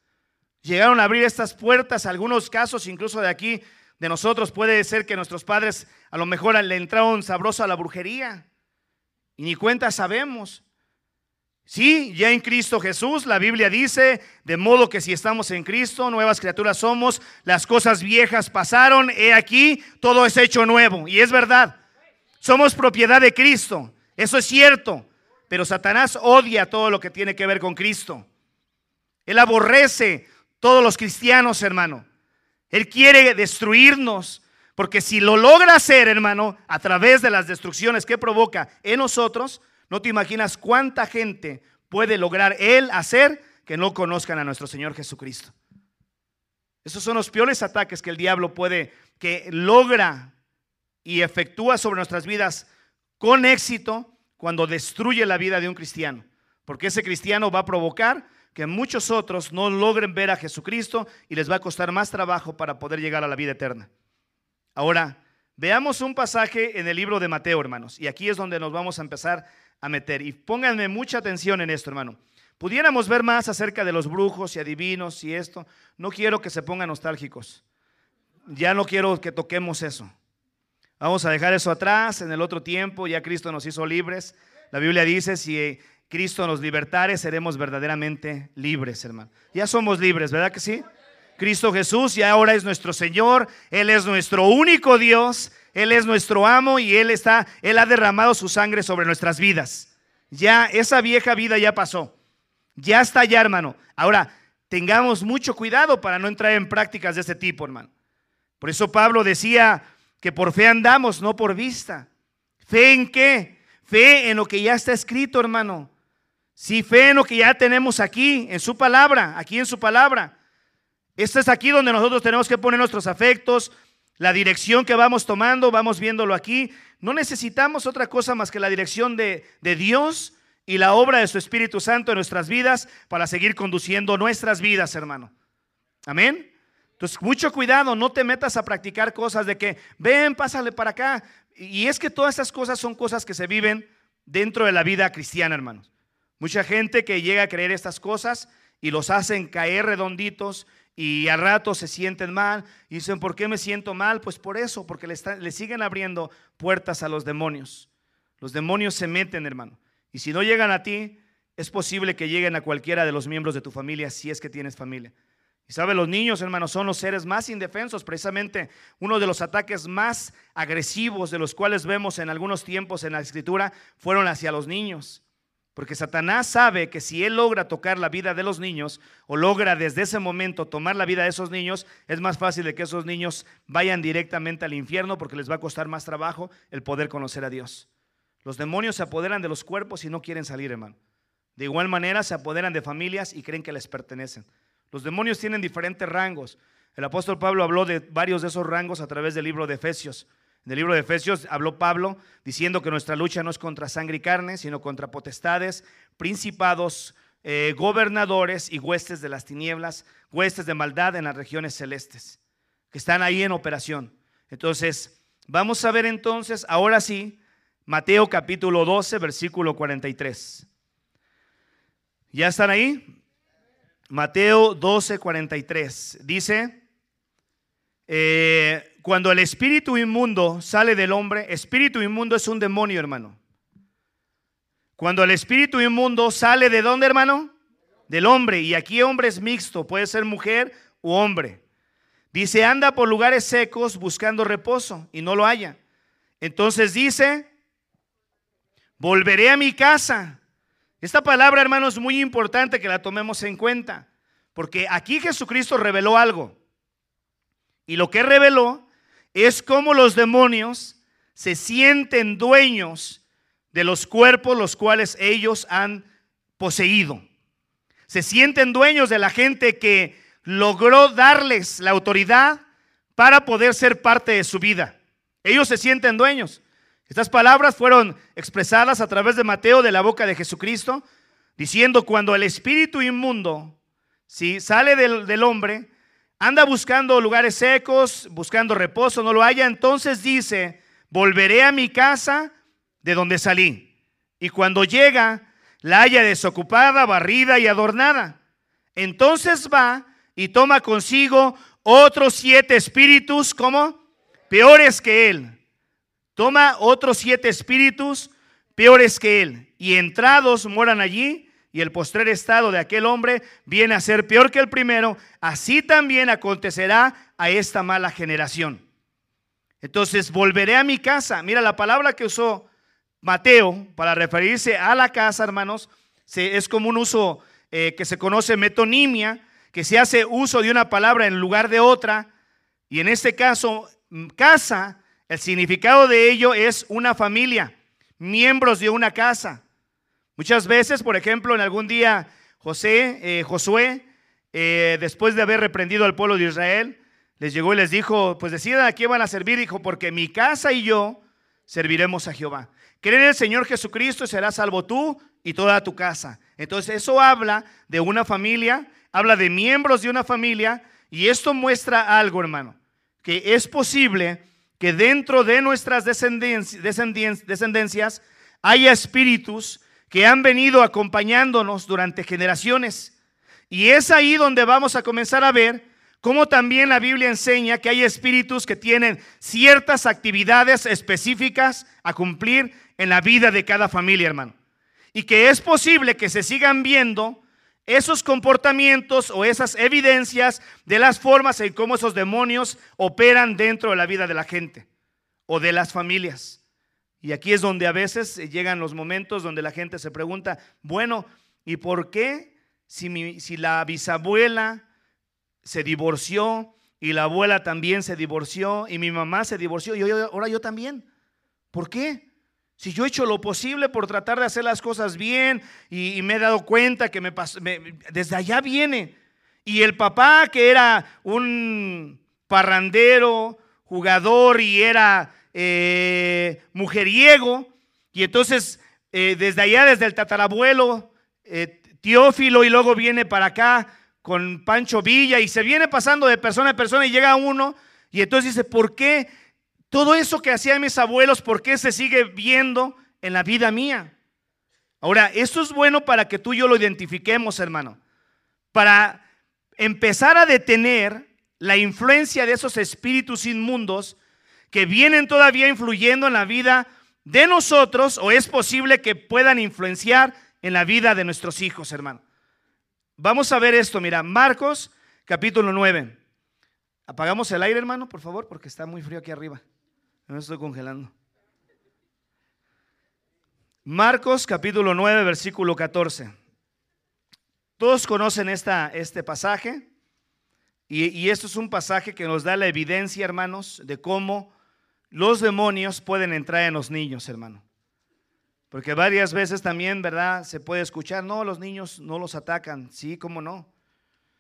llegaron a abrir estas puertas, algunos casos incluso de aquí, de nosotros, puede ser que nuestros padres a lo mejor le entraron sabroso a la brujería y ni cuenta sabemos. Sí, ya en Cristo Jesús, la Biblia dice, de modo que si estamos en Cristo, nuevas criaturas somos, las cosas viejas pasaron, he aquí, todo es hecho nuevo. Y es verdad, somos propiedad de Cristo, eso es cierto, pero Satanás odia todo lo que tiene que ver con Cristo. Él aborrece todos los cristianos, hermano. Él quiere destruirnos, porque si lo logra hacer, hermano, a través de las destrucciones que provoca en nosotros, no te imaginas cuánta gente puede lograr Él hacer que no conozcan a nuestro Señor Jesucristo. Esos son los peores ataques que el diablo puede, que logra y efectúa sobre nuestras vidas con éxito cuando destruye la vida de un cristiano. Porque ese cristiano va a provocar que muchos otros no logren ver a Jesucristo y les va a costar más trabajo para poder llegar a la vida eterna. Ahora, veamos un pasaje en el libro de Mateo, hermanos. Y aquí es donde nos vamos a empezar a meter. Y pónganme mucha atención en esto, hermano. Pudiéramos ver más acerca de los brujos y adivinos y esto. No quiero que se pongan nostálgicos. Ya no quiero que toquemos eso. Vamos a dejar eso atrás. En el otro tiempo ya Cristo nos hizo libres. La Biblia dice, si Cristo nos libertare, seremos verdaderamente libres, hermano. Ya somos libres, ¿verdad que sí? Cristo Jesús ya ahora es nuestro Señor, Él es nuestro único Dios, Él es nuestro amo y Él está, Él ha derramado su sangre sobre nuestras vidas. Ya esa vieja vida ya pasó. Ya está ya, hermano. Ahora, tengamos mucho cuidado para no entrar en prácticas de este tipo, hermano. Por eso Pablo decía que por fe andamos, no por vista. ¿Fe en qué? Fe en lo que ya está escrito, hermano. Sí, fe en lo que ya tenemos aquí, en su palabra, aquí en su palabra. Esto es aquí donde nosotros tenemos que poner nuestros afectos, la dirección que vamos tomando, vamos viéndolo aquí. No necesitamos otra cosa más que la dirección de, de Dios y la obra de su Espíritu Santo en nuestras vidas para seguir conduciendo nuestras vidas, hermano. Amén. Entonces, mucho cuidado, no te metas a practicar cosas de que, ven, pásale para acá. Y es que todas estas cosas son cosas que se viven dentro de la vida cristiana, hermanos. Mucha gente que llega a creer estas cosas y los hacen caer redonditos y a rato se sienten mal y dicen, ¿por qué me siento mal? Pues por eso, porque le, le siguen abriendo puertas a los demonios. Los demonios se meten, hermano. Y si no llegan a ti, es posible que lleguen a cualquiera de los miembros de tu familia, si es que tienes familia. Y sabe, los niños, hermanos, son los seres más indefensos. Precisamente uno de los ataques más agresivos de los cuales vemos en algunos tiempos en la escritura fueron hacia los niños. Porque Satanás sabe que si él logra tocar la vida de los niños o logra desde ese momento tomar la vida de esos niños, es más fácil de que esos niños vayan directamente al infierno porque les va a costar más trabajo el poder conocer a Dios. Los demonios se apoderan de los cuerpos y no quieren salir, hermano. De igual manera se apoderan de familias y creen que les pertenecen. Los demonios tienen diferentes rangos. El apóstol Pablo habló de varios de esos rangos a través del libro de Efesios. En el libro de Efesios habló Pablo diciendo que nuestra lucha no es contra sangre y carne, sino contra potestades, principados, eh, gobernadores y huestes de las tinieblas, huestes de maldad en las regiones celestes, que están ahí en operación. Entonces, vamos a ver entonces, ahora sí, Mateo capítulo 12, versículo 43. ¿Ya están ahí? Mateo 12, 43. Dice, eh, cuando el espíritu inmundo sale del hombre, espíritu inmundo es un demonio, hermano. Cuando el espíritu inmundo sale de dónde, hermano? Del hombre. Y aquí hombre es mixto, puede ser mujer u hombre. Dice, anda por lugares secos buscando reposo y no lo haya. Entonces dice, volveré a mi casa esta palabra, hermano, es muy importante que la tomemos en cuenta, porque aquí Jesucristo reveló algo. Y lo que reveló es cómo los demonios se sienten dueños de los cuerpos los cuales ellos han poseído. Se sienten dueños de la gente que logró darles la autoridad para poder ser parte de su vida. Ellos se sienten dueños. Estas palabras fueron expresadas a través de Mateo de la boca de Jesucristo, diciendo cuando el espíritu inmundo si sale del hombre, anda buscando lugares secos, buscando reposo, no lo haya, entonces dice, volveré a mi casa de donde salí. Y cuando llega, la haya desocupada, barrida y adornada. Entonces va y toma consigo otros siete espíritus, como peores que él. Toma otros siete espíritus peores que él. Y entrados moran allí. Y el postrer estado de aquel hombre viene a ser peor que el primero. Así también acontecerá a esta mala generación. Entonces volveré a mi casa. Mira la palabra que usó Mateo para referirse a la casa, hermanos. Es como un uso eh, que se conoce metonimia que se hace uso de una palabra en lugar de otra, y en este caso, mm, casa, el significado de ello es una familia, miembros de una casa. Muchas veces, por ejemplo, en algún día José, eh, Josué, eh, después de haber reprendido al pueblo de Israel, les llegó y les dijo, pues decidan a quién van a servir, dijo, porque mi casa y yo serviremos a Jehová. Creen en el Señor Jesucristo y serás salvo tú y toda tu casa. Entonces eso habla de una familia habla de miembros de una familia y esto muestra algo, hermano, que es posible que dentro de nuestras descendencias haya espíritus que han venido acompañándonos durante generaciones. Y es ahí donde vamos a comenzar a ver cómo también la Biblia enseña que hay espíritus que tienen ciertas actividades específicas a cumplir en la vida de cada familia, hermano. Y que es posible que se sigan viendo esos comportamientos o esas evidencias de las formas en cómo esos demonios operan dentro de la vida de la gente o de las familias. Y aquí es donde a veces llegan los momentos donde la gente se pregunta, bueno, ¿y por qué si, si la bisabuela se divorció y la abuela también se divorció y mi mamá se divorció y ahora yo también? ¿Por qué? Si yo he hecho lo posible por tratar de hacer las cosas bien y, me he dado cuenta que me, pasó, desde allá viene. Y el papá que era un parrandero, jugador y era eh, mujeriego, y entonces eh, desde allá, desde el tatarabuelo, eh, Teófilo, y luego viene para acá con Pancho Villa, y se viene pasando de persona a persona y llega uno, y entonces dice, ¿por qué? Todo eso que hacían mis abuelos, ¿por qué se sigue viendo en la vida mía? Ahora, esto es bueno para que tú y yo lo identifiquemos, hermano. Para empezar a detener la influencia de esos espíritus inmundos que vienen todavía influyendo en la vida de nosotros o es posible que puedan influenciar en la vida de nuestros hijos, hermano. Vamos a ver esto, mira, Marcos capítulo 9. Apagamos el aire, hermano, por favor, porque está muy frío aquí arriba. Me estoy congelando. Marcos capítulo 9, versículo 14. Todos conocen esta, este pasaje y, y esto es un pasaje que nos da la evidencia, hermanos, de cómo los demonios pueden entrar en los niños, hermano. Porque varias veces también, ¿verdad? Se puede escuchar, no, los niños no los atacan. Sí, cómo no.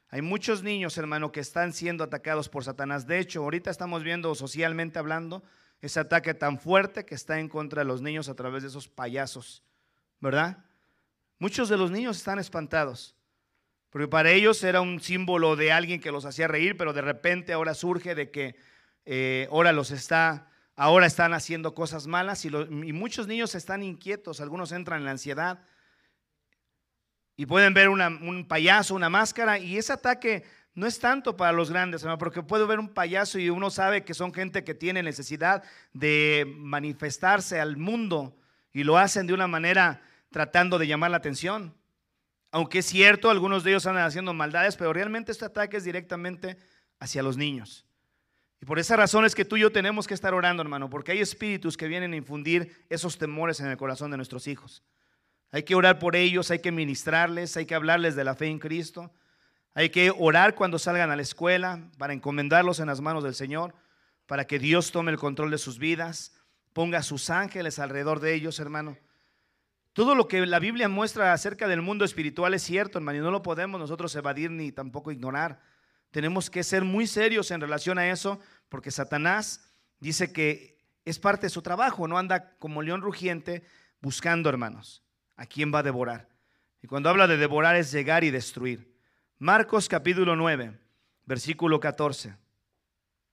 Hay muchos niños, hermano, que están siendo atacados por Satanás. De hecho, ahorita estamos viendo socialmente hablando ese ataque tan fuerte que está en contra de los niños a través de esos payasos, ¿verdad? Muchos de los niños están espantados, porque para ellos era un símbolo de alguien que los hacía reír, pero de repente ahora surge de que eh, ahora los está, ahora están haciendo cosas malas y, y muchos niños están inquietos, algunos entran en la ansiedad y pueden ver un payaso, una máscara y ese ataque no es tanto para los grandes, porque puedo ver un payaso y uno sabe que son gente que tiene necesidad de manifestarse al mundo y lo hacen de una manera tratando de llamar la atención. Aunque es cierto, algunos de ellos andan haciendo maldades, pero realmente este ataque es directamente hacia los niños. Y por esa razón es que tú y yo tenemos que estar orando, hermano, porque hay espíritus que vienen a infundir esos temores en el corazón de nuestros hijos. Hay que orar por ellos, hay que ministrarles, hay que hablarles de la fe en Cristo. Hay que orar cuando salgan a la escuela para encomendarlos en las manos del Señor, para que Dios tome el control de sus vidas, ponga sus ángeles alrededor de ellos, hermano. Todo lo que la Biblia muestra acerca del mundo espiritual es cierto, hermano, y no lo podemos nosotros evadir ni tampoco ignorar. Tenemos que ser muy serios en relación a eso, porque Satanás dice que es parte de su trabajo, no anda como león rugiente buscando, hermanos, a quién va a devorar. Y cuando habla de devorar es llegar y destruir. Marcos capítulo 9, versículo 14.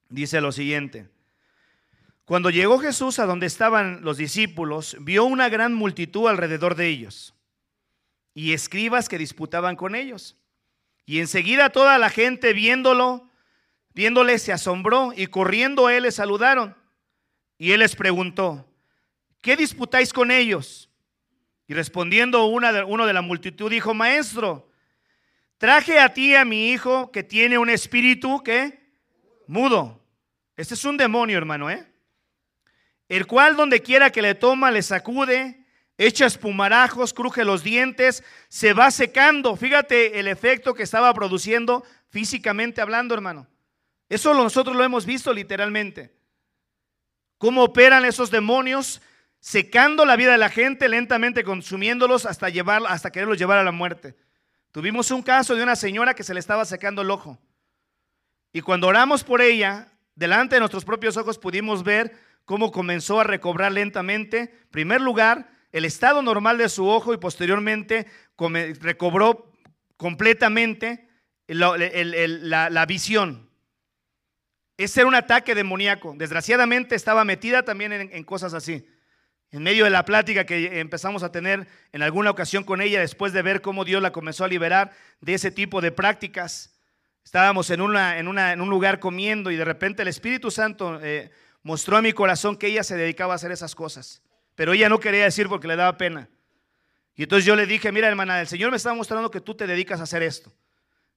Dice lo siguiente. Cuando llegó Jesús a donde estaban los discípulos, vio una gran multitud alrededor de ellos y escribas que disputaban con ellos. Y enseguida toda la gente viéndolo, viéndole se asombró y corriendo a él le saludaron. Y él les preguntó, ¿qué disputáis con ellos? Y respondiendo uno de la multitud dijo, maestro, traje a ti a mi hijo que tiene un espíritu que mudo. Este es un demonio, hermano, ¿eh? El cual donde quiera que le toma, le sacude, echa espumarajos, cruje los dientes, se va secando. Fíjate el efecto que estaba produciendo físicamente hablando, hermano. Eso nosotros lo hemos visto literalmente. Cómo operan esos demonios secando la vida de la gente, lentamente consumiéndolos hasta, llevar, hasta quererlos llevar a la muerte. Tuvimos un caso de una señora que se le estaba secando el ojo. Y cuando oramos por ella, delante de nuestros propios ojos pudimos ver cómo comenzó a recobrar lentamente, en primer lugar, el estado normal de su ojo y posteriormente recobró completamente la, visión. Ese era un ataque demoníaco. Desgraciadamente estaba metida también en cosas así. En medio de la plática que empezamos a tener en alguna ocasión con ella, después de ver cómo Dios la comenzó a liberar de ese tipo de prácticas, estábamos en, una, en, un lugar comiendo y de repente el Espíritu Santo eh, mostró a mi corazón que ella se dedicaba a hacer esas cosas, pero ella no quería decir porque le daba pena. Y entonces yo le dije, mira hermana, el Señor me está mostrando que tú te dedicas a hacer esto.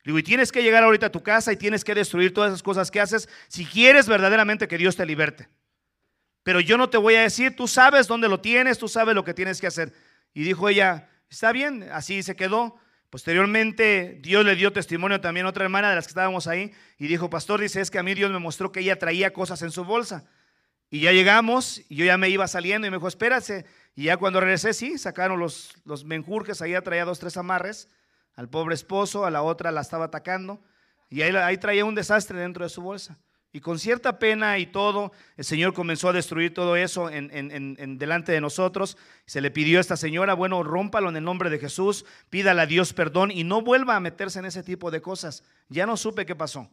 Digo, y tienes que llegar ahorita a tu casa y tienes que destruir todas esas cosas que haces si quieres verdaderamente que Dios te liberte pero yo no te voy a decir, tú sabes dónde lo tienes, tú sabes lo que tienes que hacer. Y dijo ella, está bien, así se quedó. Posteriormente Dios le dio testimonio también a otra hermana de las que estábamos ahí y dijo, pastor, dice, es que a mí Dios me mostró que ella traía cosas en su bolsa. Y ya llegamos yo ya me iba saliendo y me dijo, espérate. Y ya cuando regresé, sí, sacaron los, los menjurjes, ahí traía dos, tres amarres, al pobre esposo, a la otra la estaba atacando y ahí, ahí traía un desastre dentro de su bolsa. Y con cierta pena y todo, el Señor comenzó a destruir todo eso en, delante de nosotros. Se le pidió a esta señora, bueno, rómpalo en el nombre de Jesús, pídale a Dios perdón y no vuelva a meterse en ese tipo de cosas. Ya no supe qué pasó.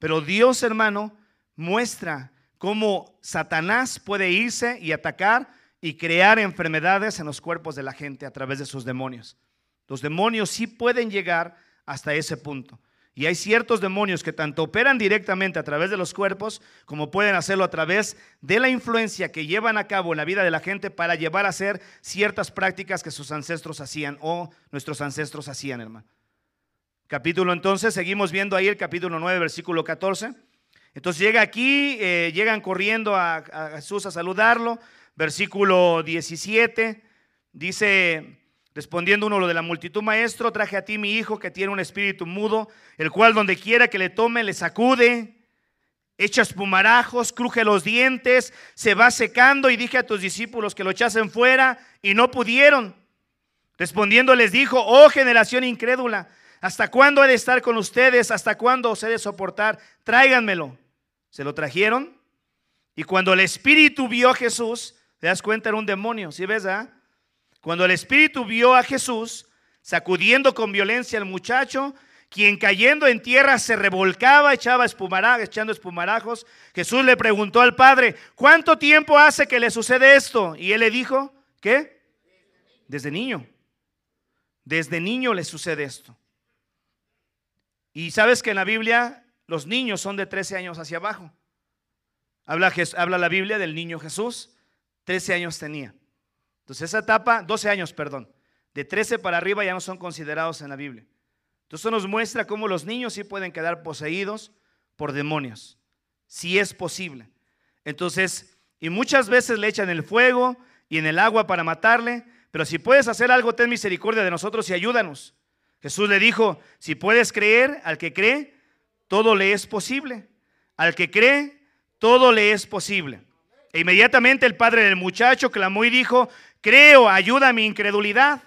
Pero Dios, hermano, muestra cómo Satanás puede irse y atacar y crear enfermedades en los cuerpos de la gente a través de sus demonios. Los demonios sí pueden llegar hasta ese punto. Y hay ciertos demonios que tanto operan directamente a través de los cuerpos como pueden hacerlo a través de la influencia que llevan a cabo en la vida de la gente para llevar a hacer ciertas prácticas que sus ancestros hacían o nuestros ancestros hacían, hermano. Capítulo entonces, seguimos viendo ahí el capítulo 9, versículo 14. Entonces llega aquí, eh, llegan corriendo a, Jesús a saludarlo. Versículo 17 dice, Respondiendo uno lo de la multitud, maestro, traje a ti mi hijo que tiene un espíritu mudo, el cual donde quiera que le tome, le sacude, echa espumarajos, cruje los dientes, se va secando y dije a tus discípulos que lo echasen fuera y no pudieron. Respondiendo les dijo, oh generación incrédula, ¿hasta cuándo he de estar con ustedes? ¿Hasta cuándo os he de soportar? Tráiganmelo. Se lo trajeron y cuando el espíritu vio a Jesús, te das cuenta era un demonio, ¿sí ves? Ah? Cuando el Espíritu vio a Jesús sacudiendo con violencia al muchacho, quien cayendo en tierra se revolcaba, echaba espumarajos, echando espumarajos, Jesús le preguntó al Padre, ¿cuánto tiempo hace que le sucede esto? Y él le dijo, ¿qué? Desde niño. Desde niño le sucede esto. Y sabes que en la Biblia los niños son de 13 años hacia abajo. Habla, la Biblia del niño Jesús, 13 años tenía. Entonces esa etapa, 12 años, perdón, de 13 para arriba ya no son considerados en la Biblia. Entonces eso nos muestra cómo los niños sí pueden quedar poseídos por demonios, si es posible. Entonces, y muchas veces le echan el fuego y en el agua para matarle, pero si puedes hacer algo, ten misericordia de nosotros y ayúdanos. Jesús le dijo, si puedes creer, al que cree, todo le es posible. Al que cree, todo le es posible. E inmediatamente el padre del muchacho clamó y dijo, creo, ayuda a mi incredulidad.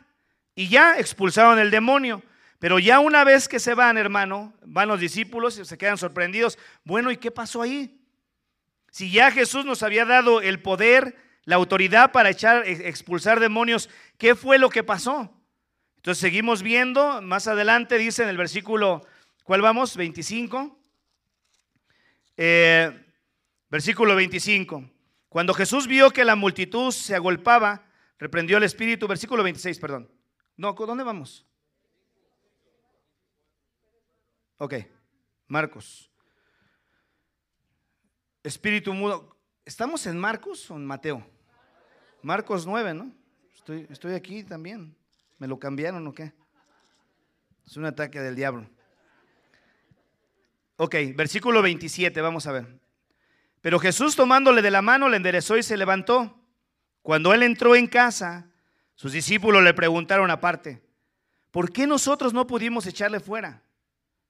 Y ya expulsaron el demonio. Pero ya una vez que se van, hermano, van los discípulos y se quedan sorprendidos. Bueno, ¿y qué pasó ahí? Si ya Jesús nos había dado el poder, la autoridad para echar, expulsar demonios, ¿qué fue lo que pasó? Entonces seguimos viendo, más adelante dice en el versículo, ¿cuál vamos? 25. Eh, versículo 25. Cuando Jesús vio que la multitud se agolpaba, reprendió el espíritu, versículo 26, perdón. No, ¿dónde vamos? Ok, Marcos. Espíritu mudo. ¿Estamos en Marcos o en Mateo? Marcos 9, ¿no? Estoy, estoy aquí también. ¿Me lo cambiaron o qué? Es un ataque del diablo. Ok, versículo 27, vamos a ver. Pero Jesús tomándole de la mano le enderezó y se levantó. Cuando él entró en casa, sus discípulos le preguntaron aparte, ¿por qué nosotros no pudimos echarle fuera?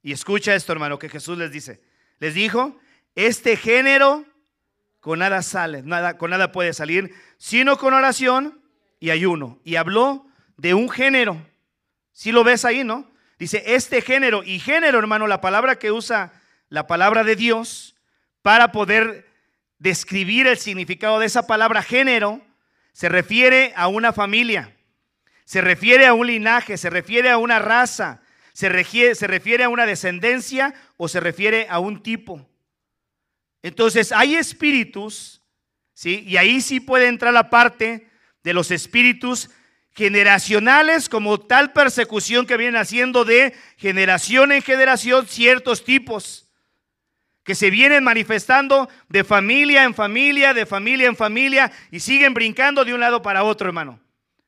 Y escucha esto, hermano, que Jesús les dice. Les dijo, este género con nada sale, nada, con nada puede salir, sino con oración y ayuno. Y habló de un género. Si lo ves ahí, ¿no? Dice, este género, y género, hermano, la palabra que usa la palabra de Dios para poder describir el significado de esa palabra género, se refiere a una familia, se refiere a un linaje, se refiere a una raza, se refiere, se refiere a una descendencia o se refiere a un tipo. Entonces hay espíritus, ¿sí? Y ahí sí puede entrar la parte de los espíritus generacionales como tal persecución que vienen haciendo de generación en generación ciertos tipos que se vienen manifestando de familia en familia, de familia en familia y siguen brincando de un lado para otro, hermano.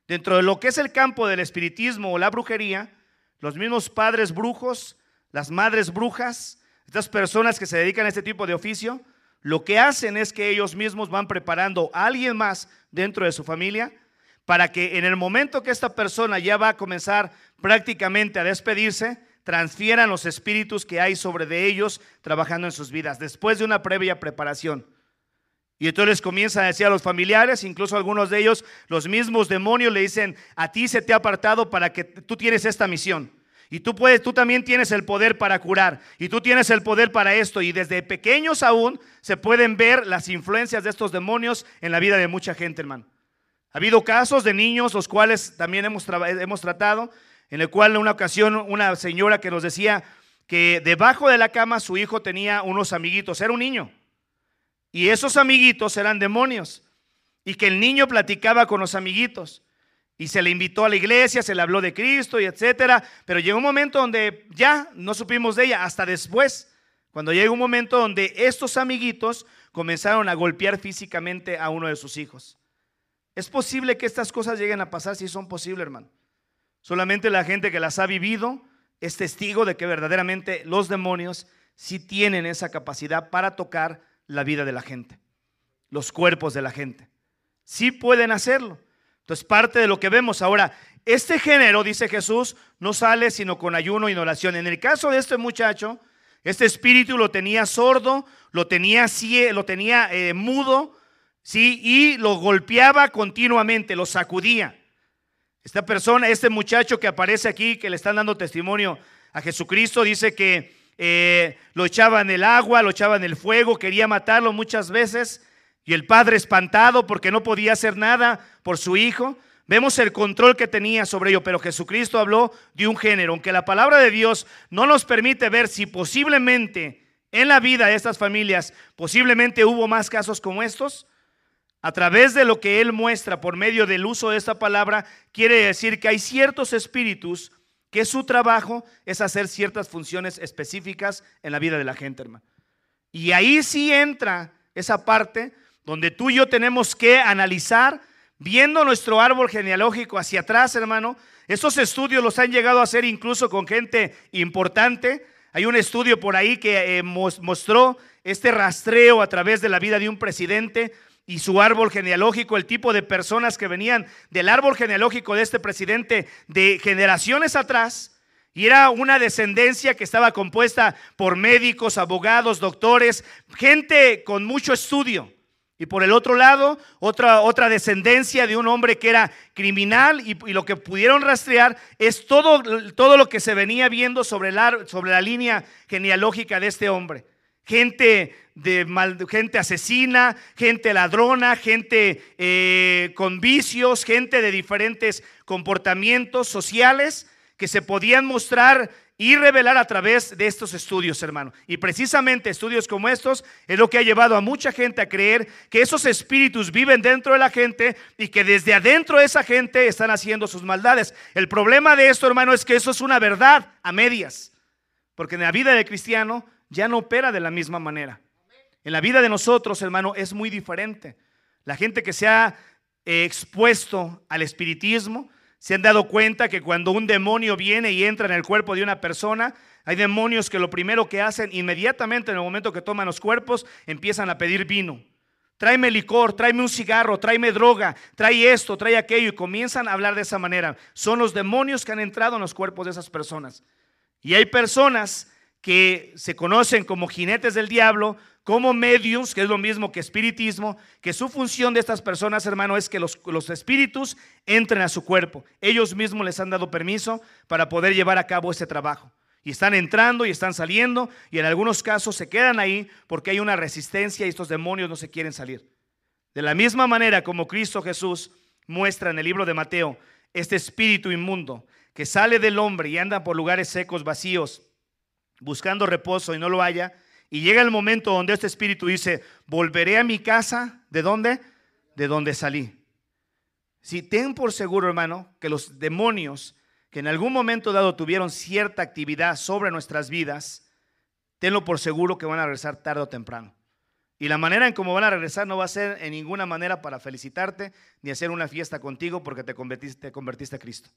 Dentro de lo que es el campo del espiritismo o la brujería, los mismos padres brujos, las madres brujas, estas personas que se dedican a este tipo de oficio, lo que hacen es que ellos mismos van preparando a alguien más dentro de su familia para que en el momento que esta persona ya va a comenzar prácticamente a despedirse, transfieran los espíritus que hay sobre de ellos trabajando en sus vidas, después de una previa preparación. Y entonces comienzan a decir a los familiares, incluso algunos de ellos, los mismos demonios le dicen, a ti se te ha apartado para que tú tienes esta misión. Y tú puedes, tú también tienes el poder para curar. Y tú tienes el poder para esto. Y desde pequeños aún se pueden ver las influencias de estos demonios en la vida de mucha gente, hermano. Ha habido casos de niños, los cuales también hemos, hemos tratado, en el cual en una ocasión una señora que nos decía que debajo de la cama su hijo tenía unos amiguitos. Era un niño. Y esos amiguitos eran demonios. Y que el niño platicaba con los amiguitos. Y se le invitó a la iglesia, se le habló de Cristo y etcétera. Pero llegó un momento donde ya no supimos de ella, hasta después. Cuando llegó un momento donde estos amiguitos comenzaron a golpear físicamente a uno de sus hijos. Es posible que estas cosas lleguen a pasar, si son posibles, hermano. Solamente la gente que las ha vivido es testigo de que verdaderamente los demonios sí tienen esa capacidad para tocar la vida de la gente, los cuerpos de la gente. Sí pueden hacerlo. Entonces, parte de lo que vemos ahora, este género, dice Jesús, no sale sino con ayuno y oración. En el caso de este muchacho, este espíritu lo tenía sordo, lo tenía, lo tenía eh, mudo, ¿sí? y lo golpeaba continuamente, lo sacudía. Esta persona, este muchacho que aparece aquí, que le están dando testimonio a Jesucristo, dice que eh, lo echaba en el agua, lo echaba en el fuego, quería matarlo muchas veces. Y el padre espantado porque no podía hacer nada por su hijo. Vemos el control que tenía sobre ello, pero Jesucristo habló de un género, aunque la palabra de Dios no nos permite ver si posiblemente en la vida de estas familias, posiblemente hubo más casos como estos. A través de lo que Él muestra por medio del uso de esta palabra, quiere decir que hay ciertos espíritus que su trabajo es hacer ciertas funciones específicas en la vida de la gente, hermano. Y ahí sí entra esa parte donde tú y yo tenemos que analizar, viendo nuestro árbol genealógico hacia atrás, hermano. Estos estudios los han llegado a hacer incluso con gente importante. Hay un estudio por ahí que eh, mostró este rastreo a través de la vida de un presidente y su árbol genealógico, el tipo de personas que venían del árbol genealógico de este presidente de generaciones atrás. Y era una descendencia que estaba compuesta por médicos, abogados, doctores, gente con mucho estudio. Y por el otro lado, otra, otra descendencia de un hombre que era criminal y, lo que pudieron rastrear es todo, todo, lo que se venía viendo sobre la, sobre la línea genealógica de este hombre. Gente, de mal, gente asesina, gente ladrona, gente eh, con vicios, gente de diferentes comportamientos sociales que se podían mostrar y revelar a través de estos estudios, hermano. Y precisamente estudios como estos es lo que ha llevado a mucha gente a creer que esos espíritus viven dentro de la gente y que desde adentro de esa gente están haciendo sus maldades. El problema de esto, hermano, es que eso es una verdad a medias. Porque en la vida del cristiano ya no opera de la misma manera. En la vida de nosotros, hermano, es muy diferente. La gente que se ha eh, expuesto al espiritismo, se han dado cuenta que cuando un demonio viene y entra en el cuerpo de una persona, hay demonios que lo primero que hacen inmediatamente en el momento que toman los cuerpos, empiezan a pedir vino. Tráeme licor, tráeme un cigarro, tráeme droga, trae esto, trae aquello y comienzan a hablar de esa manera. Son los demonios que han entrado en los cuerpos de esas personas. Y hay personas que se conocen como jinetes del diablo, como medios, que es lo mismo que espiritismo, que su función de estas personas, hermano, es que los, los, espíritus entren a su cuerpo. Ellos mismos les han dado permiso para poder llevar a cabo ese trabajo. Y están entrando y están saliendo y en algunos casos se quedan ahí porque hay una resistencia y estos demonios no se quieren salir. De la misma manera como Cristo Jesús muestra en el libro de Mateo este espíritu inmundo que sale del hombre y anda por lugares secos, vacíos, buscando reposo y no lo haya, y llega el momento donde este espíritu dice, volveré a mi casa, ¿de dónde? De donde salí. Si ten por seguro, hermano, que los demonios que en algún momento dado tuvieron cierta actividad sobre nuestras vidas, tenlo por seguro que van a regresar tarde o temprano. Y la manera en cómo van a regresar no va a ser en ninguna manera para felicitarte ni hacer una fiesta contigo porque te convertiste, te convertiste a Cristo,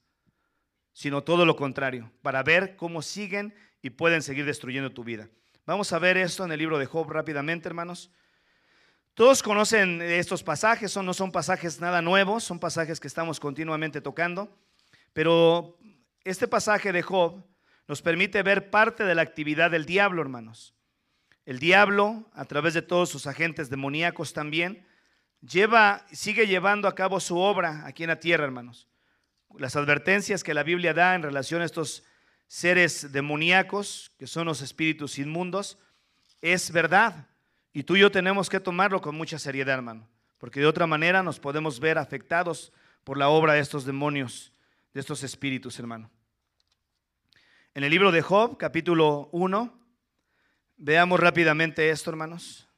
sino todo lo contrario, para ver cómo siguen y pueden seguir destruyendo tu vida. Vamos a ver esto en el libro de Job rápidamente, hermanos. Todos conocen estos pasajes, no son pasajes nada nuevos, son pasajes que estamos continuamente tocando, pero este pasaje de Job nos permite ver parte de la actividad del diablo, hermanos. El diablo, a través de todos sus agentes demoníacos también, lleva, sigue llevando a cabo su obra aquí en la tierra, hermanos. Las advertencias que la Biblia da en relación a estos seres demoníacos, que son los espíritus inmundos, es verdad. Y tú y yo tenemos que tomarlo con mucha seriedad, hermano, porque de otra manera nos podemos ver afectados por la obra de estos demonios, de estos espíritus, hermano. En el libro de Job, capítulo 1, veamos rápidamente esto, hermanos.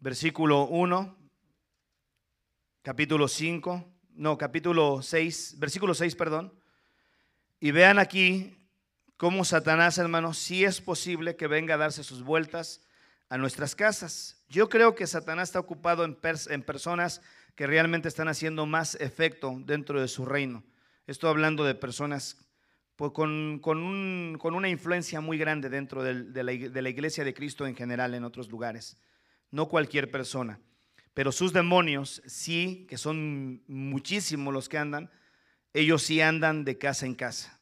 Versículo 1, capítulo 5 no, capítulo 6, versículo 6, perdón. Y vean aquí cómo Satanás, hermanos, sí es posible que venga a darse sus vueltas a nuestras casas. Yo creo que Satanás está ocupado en, personas que realmente están haciendo más efecto dentro de su reino. Estoy hablando de personas pues, con, una influencia muy grande dentro de la iglesia de Cristo en general en otros lugares. No cualquier persona. Pero sus demonios sí, que son muchísimos los que andan, ellos sí andan de casa en casa.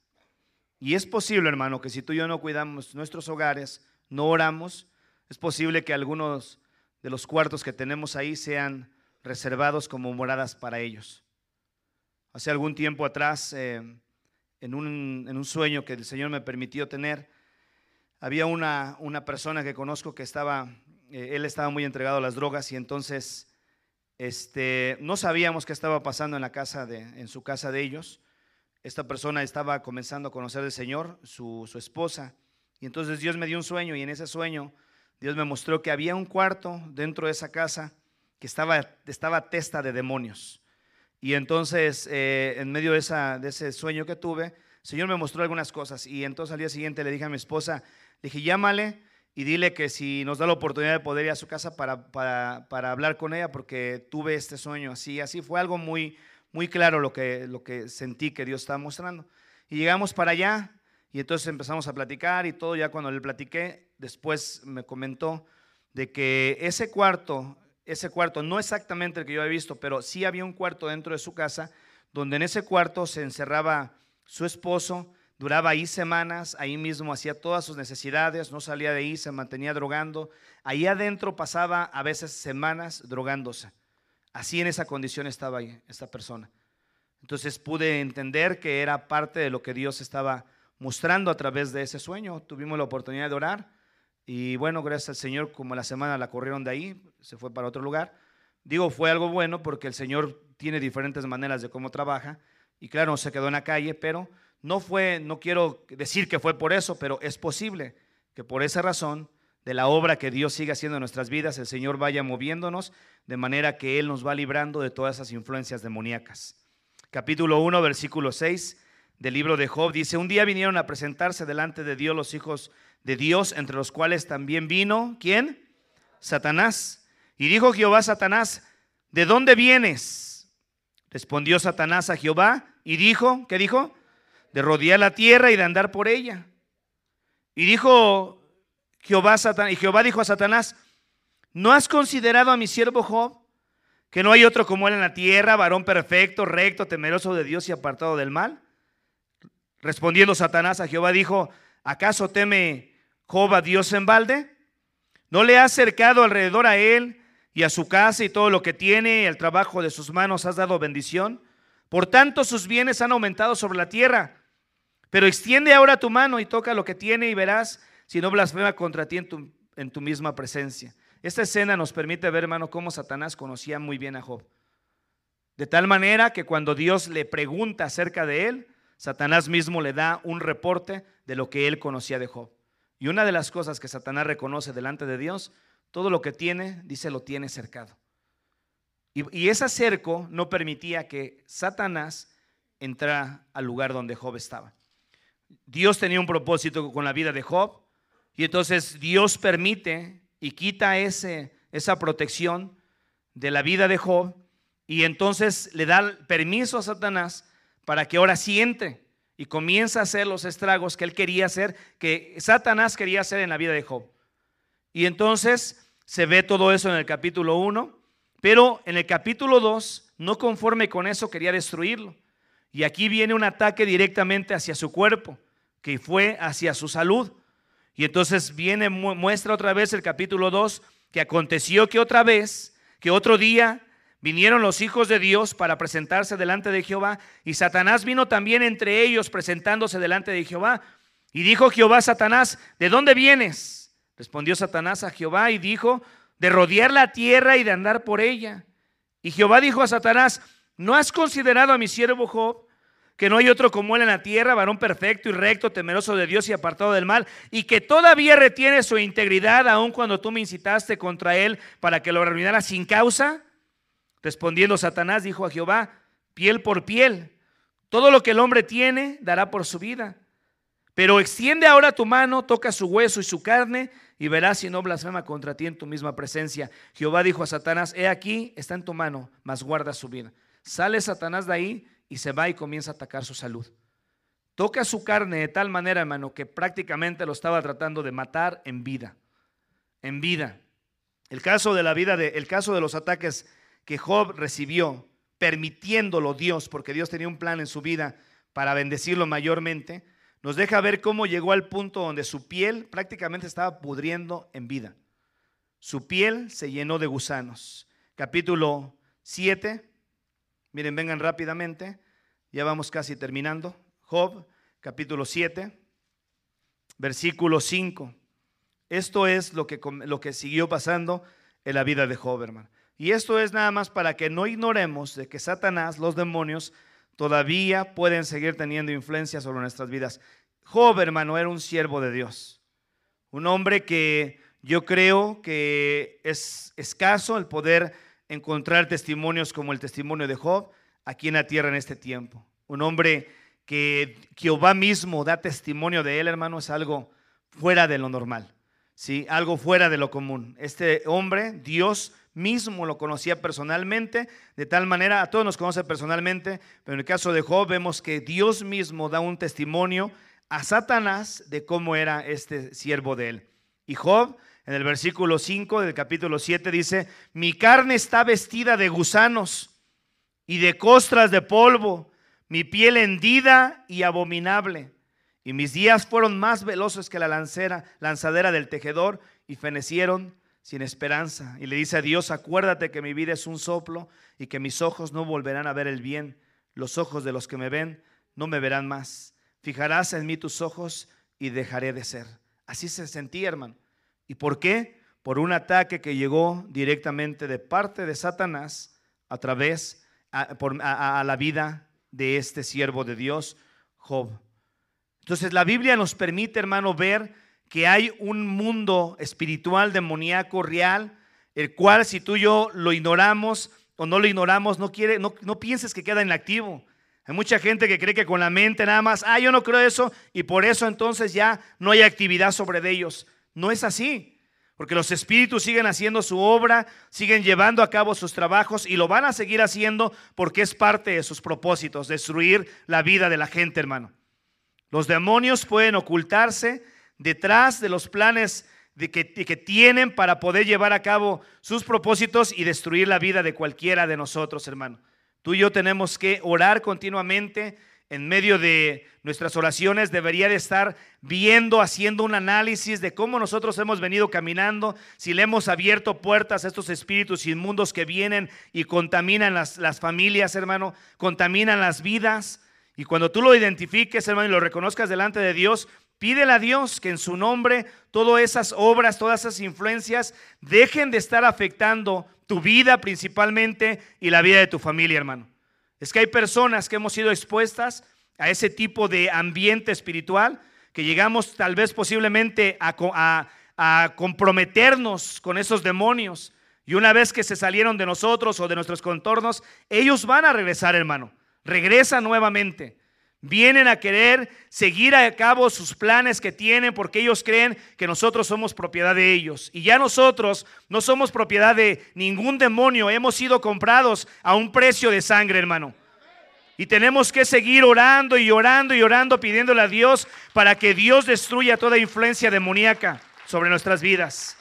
Y es posible, hermano, que si tú y yo no cuidamos nuestros hogares, no oramos, es posible que algunos de los cuartos que tenemos ahí sean reservados como moradas para ellos. Hace algún tiempo atrás, eh, en, un, sueño que el Señor me permitió tener, había una persona que conozco que estaba eh, él estaba muy entregado a las drogas y entonces este, no sabíamos qué estaba pasando en, la casa de, en su casa de ellos. Esta persona estaba comenzando a conocer al Señor, su, su esposa, y entonces Dios me dio un sueño y en ese sueño Dios me mostró que había un cuarto dentro de esa casa que estaba, estaba testa de demonios. Y entonces, eh, en medio de, esa, de ese sueño que tuve, el Señor me mostró algunas cosas. Y entonces al día siguiente le dije a mi esposa, dije, llámale y dile que si nos da la oportunidad de poder ir a su casa para, para, hablar con ella, porque tuve este sueño así, así fue algo muy, muy claro lo que, lo que sentí que Dios estaba mostrando. Y llegamos para allá y entonces empezamos a platicar y todo, ya cuando le platiqué, después me comentó de que ese cuarto, ese cuarto, no exactamente el que yo había visto, pero sí había un cuarto dentro de su casa donde en ese cuarto se encerraba su esposo, duraba ahí semanas, ahí mismo hacía todas sus necesidades, no salía de ahí, se mantenía drogando. Ahí adentro pasaba a veces semanas drogándose. Así en esa condición estaba ahí esta persona. Entonces pude entender que era parte de lo que Dios estaba mostrando a través de ese sueño. Tuvimos la oportunidad de orar y bueno, gracias al Señor, como la semana la corrieron de ahí, se fue para otro lugar. Digo, fue algo bueno porque el Señor tiene diferentes maneras de cómo trabaja y claro, se quedó en la calle, pero no fue, no quiero decir que fue por eso, pero es posible que por esa razón de la obra que Dios sigue haciendo en nuestras vidas, el Señor vaya moviéndonos de manera que Él nos va librando de todas esas influencias demoníacas. Capítulo 1, versículo 6 del libro de Job dice, un día vinieron a presentarse delante de Dios los hijos de Dios, entre los cuales también vino, ¿quién? Satanás. Y dijo Jehová a Satanás, ¿de dónde vienes? Respondió Satanás a Jehová y dijo, ¿qué dijo? De rodear la tierra y de andar por ella. Y dijo Jehová, y Jehová dijo a Satanás, ¿no has considerado a mi siervo Job? Que no hay otro como él en la tierra, varón perfecto, recto, temeroso de Dios y apartado del mal. Respondiendo Satanás a Jehová dijo, ¿acaso teme Job a Dios en balde? ¿No le has cercado alrededor a él y a su casa y todo lo que tiene el trabajo de sus manos has dado bendición? Por tanto sus bienes han aumentado sobre la tierra. Pero extiende ahora tu mano y toca lo que tiene y verás si no blasfema contra ti en tu, en tu misma presencia. Esta escena nos permite ver, hermano, cómo Satanás conocía muy bien a Job. De tal manera que cuando Dios le pregunta acerca de él, Satanás mismo le da un reporte de lo que él conocía de Job. Y una de las cosas que Satanás reconoce delante de Dios, todo lo que tiene, dice, lo tiene cercado. Y, ese cerco no permitía que Satanás entrara al lugar donde Job estaba. Dios tenía un propósito con la vida de Job y entonces Dios permite y quita ese, esa protección de la vida de Job y entonces le da permiso a Satanás para que ahora sí entre y comienza a hacer los estragos que él quería hacer, que Satanás quería hacer en la vida de Job. Y entonces se ve todo eso en el capítulo 1, pero en el capítulo 2, no conforme con eso, quería destruirlo. Y aquí viene un ataque directamente hacia su cuerpo, que fue hacia su salud. Y entonces viene, muestra otra vez el capítulo 2, que aconteció que otra vez, que otro día Vinieron los hijos de Dios para presentarse delante de Jehová y Satanás vino también entre ellos presentándose delante de Jehová. Y dijo Jehová a Satanás, ¿de dónde vienes? Respondió Satanás a Jehová y dijo, de rodear la tierra y de andar por ella. Y Jehová dijo a Satanás, ¿no has considerado a mi siervo Job? que no hay otro como él en la tierra, varón perfecto y recto, temeroso de Dios y apartado del mal, y que todavía retiene su integridad aun cuando tú me incitaste contra él para que lo arruinara sin causa. Respondiendo Satanás dijo a Jehová, piel por piel, todo lo que el hombre tiene dará por su vida. Pero extiende ahora tu mano, toca su hueso y su carne, y verás si no blasfema contra ti en tu misma presencia. Jehová dijo a Satanás, he aquí, está en tu mano, mas guarda su vida. Sale Satanás de ahí y se va y comienza a atacar su salud. Toca su carne de tal manera, hermano, que prácticamente lo estaba tratando de matar en vida. En vida. El caso de la vida, de, el caso de los ataques que Job recibió, permitiéndolo Dios, porque Dios tenía un plan en su vida para bendecirlo mayormente, nos deja ver cómo llegó al punto donde su piel prácticamente estaba pudriendo en vida. Su piel se llenó de gusanos. Capítulo 7, miren, vengan rápidamente, ya vamos casi terminando. Job, capítulo 7, versículo 5. Esto es lo que, lo que siguió pasando en la vida de Job, hermano. Y esto es nada más para que no ignoremos de que Satanás, los demonios, todavía pueden seguir teniendo influencia sobre nuestras vidas. Job, hermano, era un siervo de Dios. Un hombre que yo creo que es escaso el poder encontrar testimonios como el testimonio de Job aquí en la tierra en este tiempo. Un hombre que Jehová mismo da testimonio de él, hermano, es algo fuera de lo normal. ¿sí? Algo fuera de lo común. Este hombre, Dios mismo lo conocía personalmente, de tal manera, a todos nos conoce personalmente, pero en el caso de Job vemos que Dios mismo da un testimonio a Satanás de cómo era este siervo de él. Y Job, en el versículo 5 del capítulo 7, dice, mi carne está vestida de gusanos y de costras de polvo, mi piel hendida y abominable. Y mis días fueron más veloces que la lancera, lanzadera del tejedor y fenecieron sin esperanza. Y le dice a Dios, acuérdate que mi vida es un soplo y que mis ojos no volverán a ver el bien. Los ojos de los que me ven no me verán más. Fijarás en mí tus ojos y dejaré de ser. Así se sentía, hermano. ¿Y por qué? Por un ataque que llegó directamente de parte de Satanás a través a, la vida de este siervo de Dios, Job. Entonces la Biblia nos permite, hermano, ver que hay un mundo espiritual demoníaco real, el cual si tú y yo lo ignoramos o no lo ignoramos, no, quiere, no, no pienses que queda inactivo. Hay mucha gente que cree que con la mente nada más, ah, yo no creo eso, y por eso entonces ya no hay actividad sobre ellos. No es así, porque los espíritus siguen haciendo su obra, siguen llevando a cabo sus trabajos y lo van a seguir haciendo porque es parte de sus propósitos, destruir la vida de la gente, hermano. Los demonios pueden ocultarse detrás de los planes de que, que, tienen para poder llevar a cabo sus propósitos y destruir la vida de cualquiera de nosotros, hermano. Tú y yo tenemos que orar continuamente en medio de nuestras oraciones. Debería de estar viendo, haciendo un análisis de cómo nosotros hemos venido caminando, si le hemos abierto puertas a estos espíritus inmundos que vienen y contaminan las, las familias, hermano, contaminan las vidas. Y cuando tú lo identifiques, hermano, y lo reconozcas delante de Dios, Pídele a Dios que en su nombre todas esas obras, todas esas influencias dejen de estar afectando tu vida principalmente y la vida de tu familia, hermano. Es que hay personas que hemos sido expuestas a ese tipo de ambiente espiritual, que llegamos tal vez posiblemente a, comprometernos con esos demonios. Y una vez que se salieron de nosotros o de nuestros contornos, ellos van a regresar, hermano. Regresa nuevamente. Vienen a querer seguir a cabo sus planes que tienen porque ellos creen que nosotros somos propiedad de ellos. Y ya nosotros no somos propiedad de ningún demonio. Hemos sido comprados a un precio de sangre, hermano. Y tenemos que seguir orando y orando y orando, pidiéndole a Dios para que Dios destruya toda influencia demoníaca sobre nuestras vidas.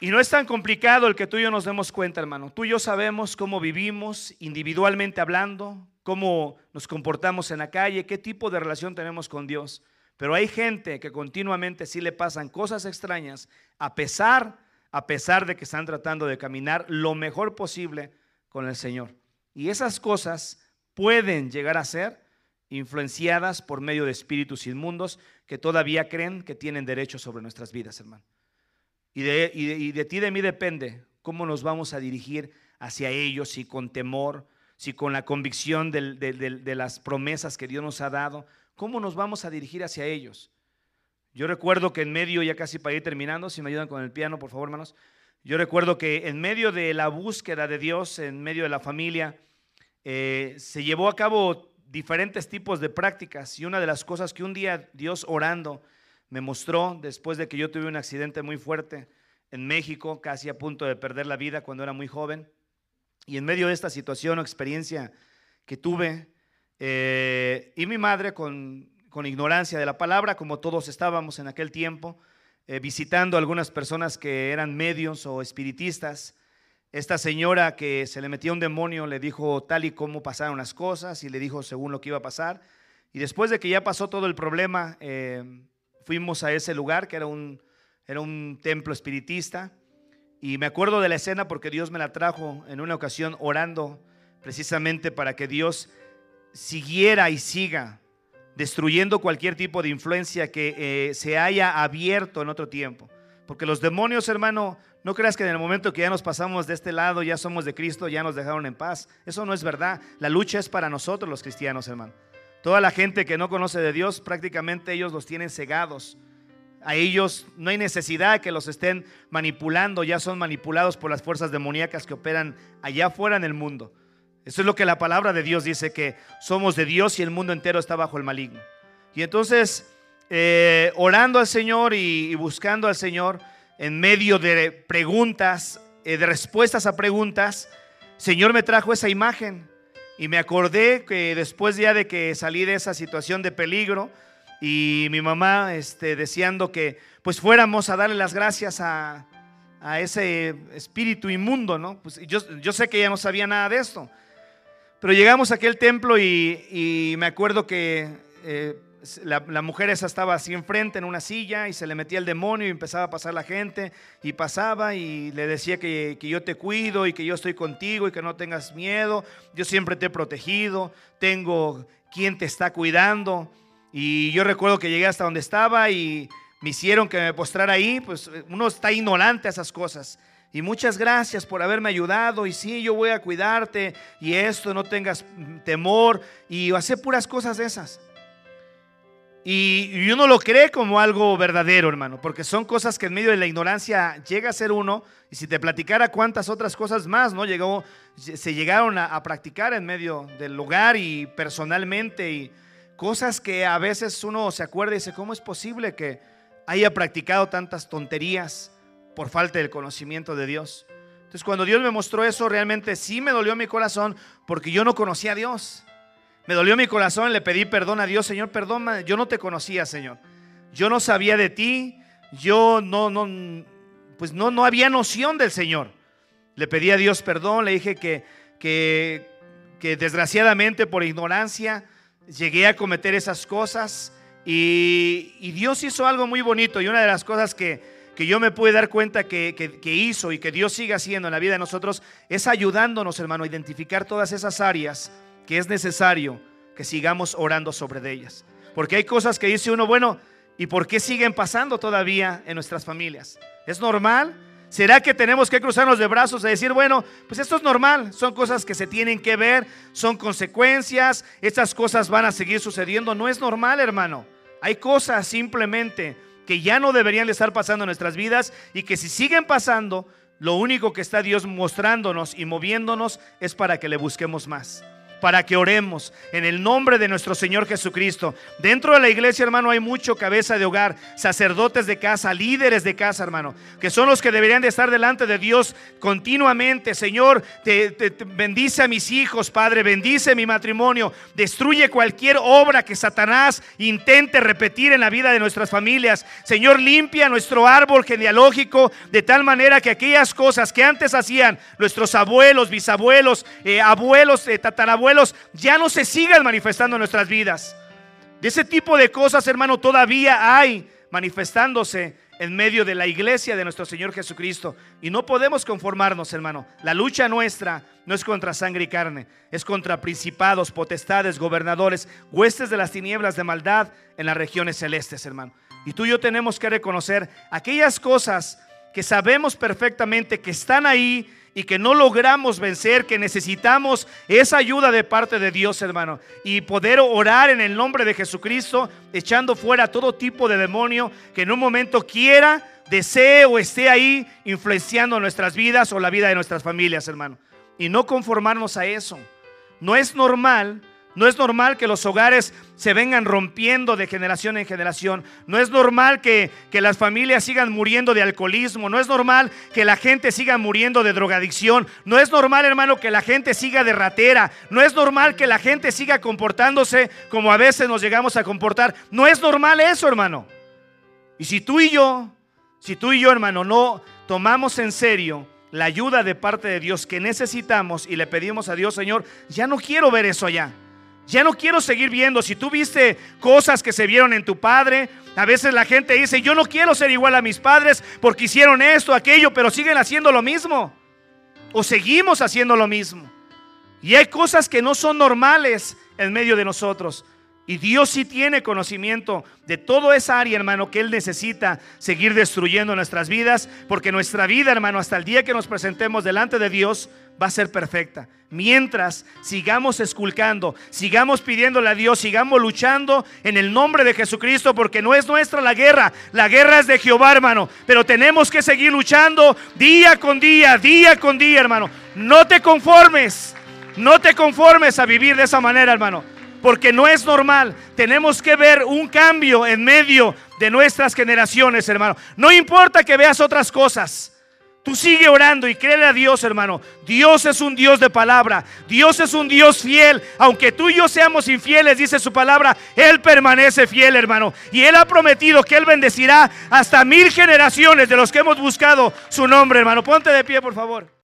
Y no es tan complicado el que tú y yo nos demos cuenta, hermano. Tú y yo sabemos cómo vivimos individualmente hablando, cómo nos comportamos en la calle, qué tipo de relación tenemos con Dios. Pero hay gente que continuamente sí le pasan cosas extrañas a pesar, a pesar de que están tratando de caminar lo mejor posible con el Señor. Y esas cosas pueden llegar a ser influenciadas por medio de espíritus inmundos que todavía creen que tienen derecho sobre nuestras vidas, hermano. Y de, y de, ti y de mí depende cómo nos vamos a dirigir hacia ellos, si con temor, si con la convicción de, las promesas que Dios nos ha dado, ¿cómo nos vamos a dirigir hacia ellos? Yo recuerdo que en medio, ya casi para ir terminando, si me ayudan con el piano, por favor, hermanos. Yo recuerdo que en medio de la búsqueda de Dios, en medio de la familia, eh, se llevó a cabo diferentes tipos de prácticas y una de las cosas que un día Dios orando me mostró después de que yo tuve un accidente muy fuerte en México, casi a punto de perder la vida cuando era muy joven, y en medio de esta situación o experiencia que tuve, eh, y mi madre con, ignorancia de la palabra, como todos estábamos en aquel tiempo, eh, visitando algunas personas que eran medios o espiritistas, esta señora que se le metía un demonio le dijo tal y como pasaron las cosas y le dijo según lo que iba a pasar. Y después de que ya pasó todo el problema, eh, fuimos a ese lugar que era un, era un templo espiritista. Y me acuerdo de la escena porque Dios me la trajo en una ocasión orando precisamente para que Dios siguiera y siga destruyendo cualquier tipo de influencia que eh, se haya abierto en otro tiempo. Porque los demonios, hermano, no creas que en el momento que ya nos pasamos de este lado, ya somos de Cristo, ya nos dejaron en paz. Eso no es verdad. La lucha es para nosotros los cristianos, hermano. Toda la gente que no conoce de Dios, prácticamente ellos los tienen cegados a ellos no hay necesidad que los estén manipulando, ya son manipulados por las fuerzas demoníacas que operan allá afuera en el mundo. Eso es lo que la palabra de Dios dice, que somos de Dios y el mundo entero está bajo el maligno. Y entonces, eh, orando al Señor y, buscando al Señor en medio de preguntas, eh, de respuestas a preguntas, Señor me trajo esa imagen y me acordé que después ya de que salí de esa situación de peligro, y mi mamá este, deseando que pues fuéramos a darle las gracias a, a ese espíritu inmundo, ¿no? Pues yo, yo sé que ella no sabía nada de esto. Pero llegamos a aquel templo y, me acuerdo que eh, la, mujer esa estaba así enfrente en una silla y se le metía el demonio y empezaba a pasar la gente y pasaba y le decía que, que, yo te cuido y que yo estoy contigo y que no tengas miedo, yo siempre te he protegido, tengo quien te está cuidando. Y yo recuerdo que llegué hasta donde estaba y me hicieron que me postrara ahí, pues uno está ignorante a esas cosas. Y muchas gracias por haberme ayudado. Y sí, yo voy a cuidarte. Y esto, no tengas temor. Y hacer puras cosas de esas. Y, uno lo cree como algo verdadero, hermano. Porque son cosas que en medio de la ignorancia llega a ser uno. Y si te platicara cuántas otras cosas más, ¿no? Llegó, se llegaron a, practicar en medio del lugar y personalmente. Y cosas que a veces uno se acuerda y dice, ¿cómo es posible que haya practicado tantas tonterías? por falta del conocimiento de Dios. Entonces cuando Dios me mostró eso, realmente sí me dolió mi corazón porque yo no conocía a Dios. Me dolió mi corazón, le pedí perdón a Dios, Señor, perdón, yo no te conocía, Señor. Yo no sabía de ti, yo no, no, pues no, no había noción del Señor. Le pedí a Dios perdón, le dije que, que, que desgraciadamente por ignorancia llegué a cometer esas cosas y, Dios hizo algo muy bonito y una de las cosas que, que yo me pude dar cuenta que, hizo y que Dios sigue haciendo en la vida de nosotros es ayudándonos, hermano, a identificar todas esas áreas que es necesario que sigamos orando sobre ellas. Porque hay cosas que dice uno, bueno, ¿y por qué siguen pasando todavía en nuestras familias? ¿Es normal? ¿Será que tenemos que cruzarnos de brazos y decir, bueno, pues esto es normal, son cosas que se tienen que ver, son consecuencias, estas cosas van a seguir sucediendo? No es normal, hermano. Hay cosas simplemente que ya no deberían de estar pasando en nuestras vidas y que si siguen pasando, lo único que está Dios mostrándonos y moviéndonos es para que le busquemos más para que oremos en el nombre de nuestro Señor Jesucristo. Dentro de la iglesia, hermano, hay mucho cabeza de hogar, sacerdotes de casa, líderes de casa, hermano, que son los que deberían de estar delante de Dios continuamente. Señor, te, bendice a mis hijos, Padre, bendice mi matrimonio, destruye cualquier obra que Satanás intente repetir en la vida de nuestras familias. Señor, limpia nuestro árbol genealógico de tal manera que aquellas cosas que antes hacían nuestros abuelos, bisabuelos, eh, abuelos, eh, tatarabuelos, ya no se sigan manifestando en nuestras vidas. De ese tipo de cosas, hermano, todavía hay manifestándose en medio de la iglesia de nuestro Señor Jesucristo. Y no podemos conformarnos, hermano. La lucha nuestra no es contra sangre y carne, es contra principados, potestades, gobernadores, huestes de las tinieblas de maldad en las regiones celestes, hermano. Y tú y yo tenemos que reconocer aquellas cosas que sabemos perfectamente que están ahí y que no logramos vencer, que necesitamos esa ayuda de parte de Dios, hermano, y poder orar en el nombre de Jesucristo, echando fuera todo tipo de demonio que en un momento quiera, desee o esté ahí influenciando nuestras vidas o la vida de nuestras familias, hermano. Y no conformarnos a eso. No es normal no es normal que los hogares se vengan rompiendo de generación en generación. No es normal que, las familias sigan muriendo de alcoholismo. No es normal que la gente siga muriendo de drogadicción. No es normal, hermano, que la gente siga de ratera. No es normal que la gente siga comportándose como a veces nos llegamos a comportar. No es normal eso, hermano. Y si tú y yo, si tú y yo, hermano, no tomamos en serio la ayuda de parte de Dios que necesitamos y le pedimos a Dios, Señor, ya no quiero ver eso allá. Ya no quiero seguir viendo. Si tú viste cosas que se vieron en tu padre, a veces la gente dice, yo no quiero ser igual a mis padres porque hicieron esto, aquello, pero siguen haciendo lo mismo. O seguimos haciendo lo mismo. Y hay cosas que no son normales en medio de nosotros. Y Dios sí tiene conocimiento de toda esa área, hermano, que Él necesita seguir destruyendo nuestras vidas, porque nuestra vida, hermano, hasta el día que nos presentemos delante de Dios, va a ser perfecta. Mientras sigamos esculcando, sigamos pidiéndole a Dios, sigamos luchando en el nombre de Jesucristo, porque no es nuestra la guerra, la guerra es de Jehová, hermano. Pero tenemos que seguir luchando día con día, día con día, hermano. No te conformes, no te conformes a vivir de esa manera, hermano porque no es normal. Tenemos que ver un cambio en medio de nuestras generaciones, hermano. No importa que veas otras cosas. Tú sigue orando y créele a Dios, hermano. Dios es un Dios de palabra. Dios es un Dios fiel. Aunque tú y yo seamos infieles, dice su palabra, Él permanece fiel, hermano. Y Él ha prometido que Él bendecirá hasta mil generaciones de los que hemos buscado su nombre, hermano. Ponte de pie, por favor.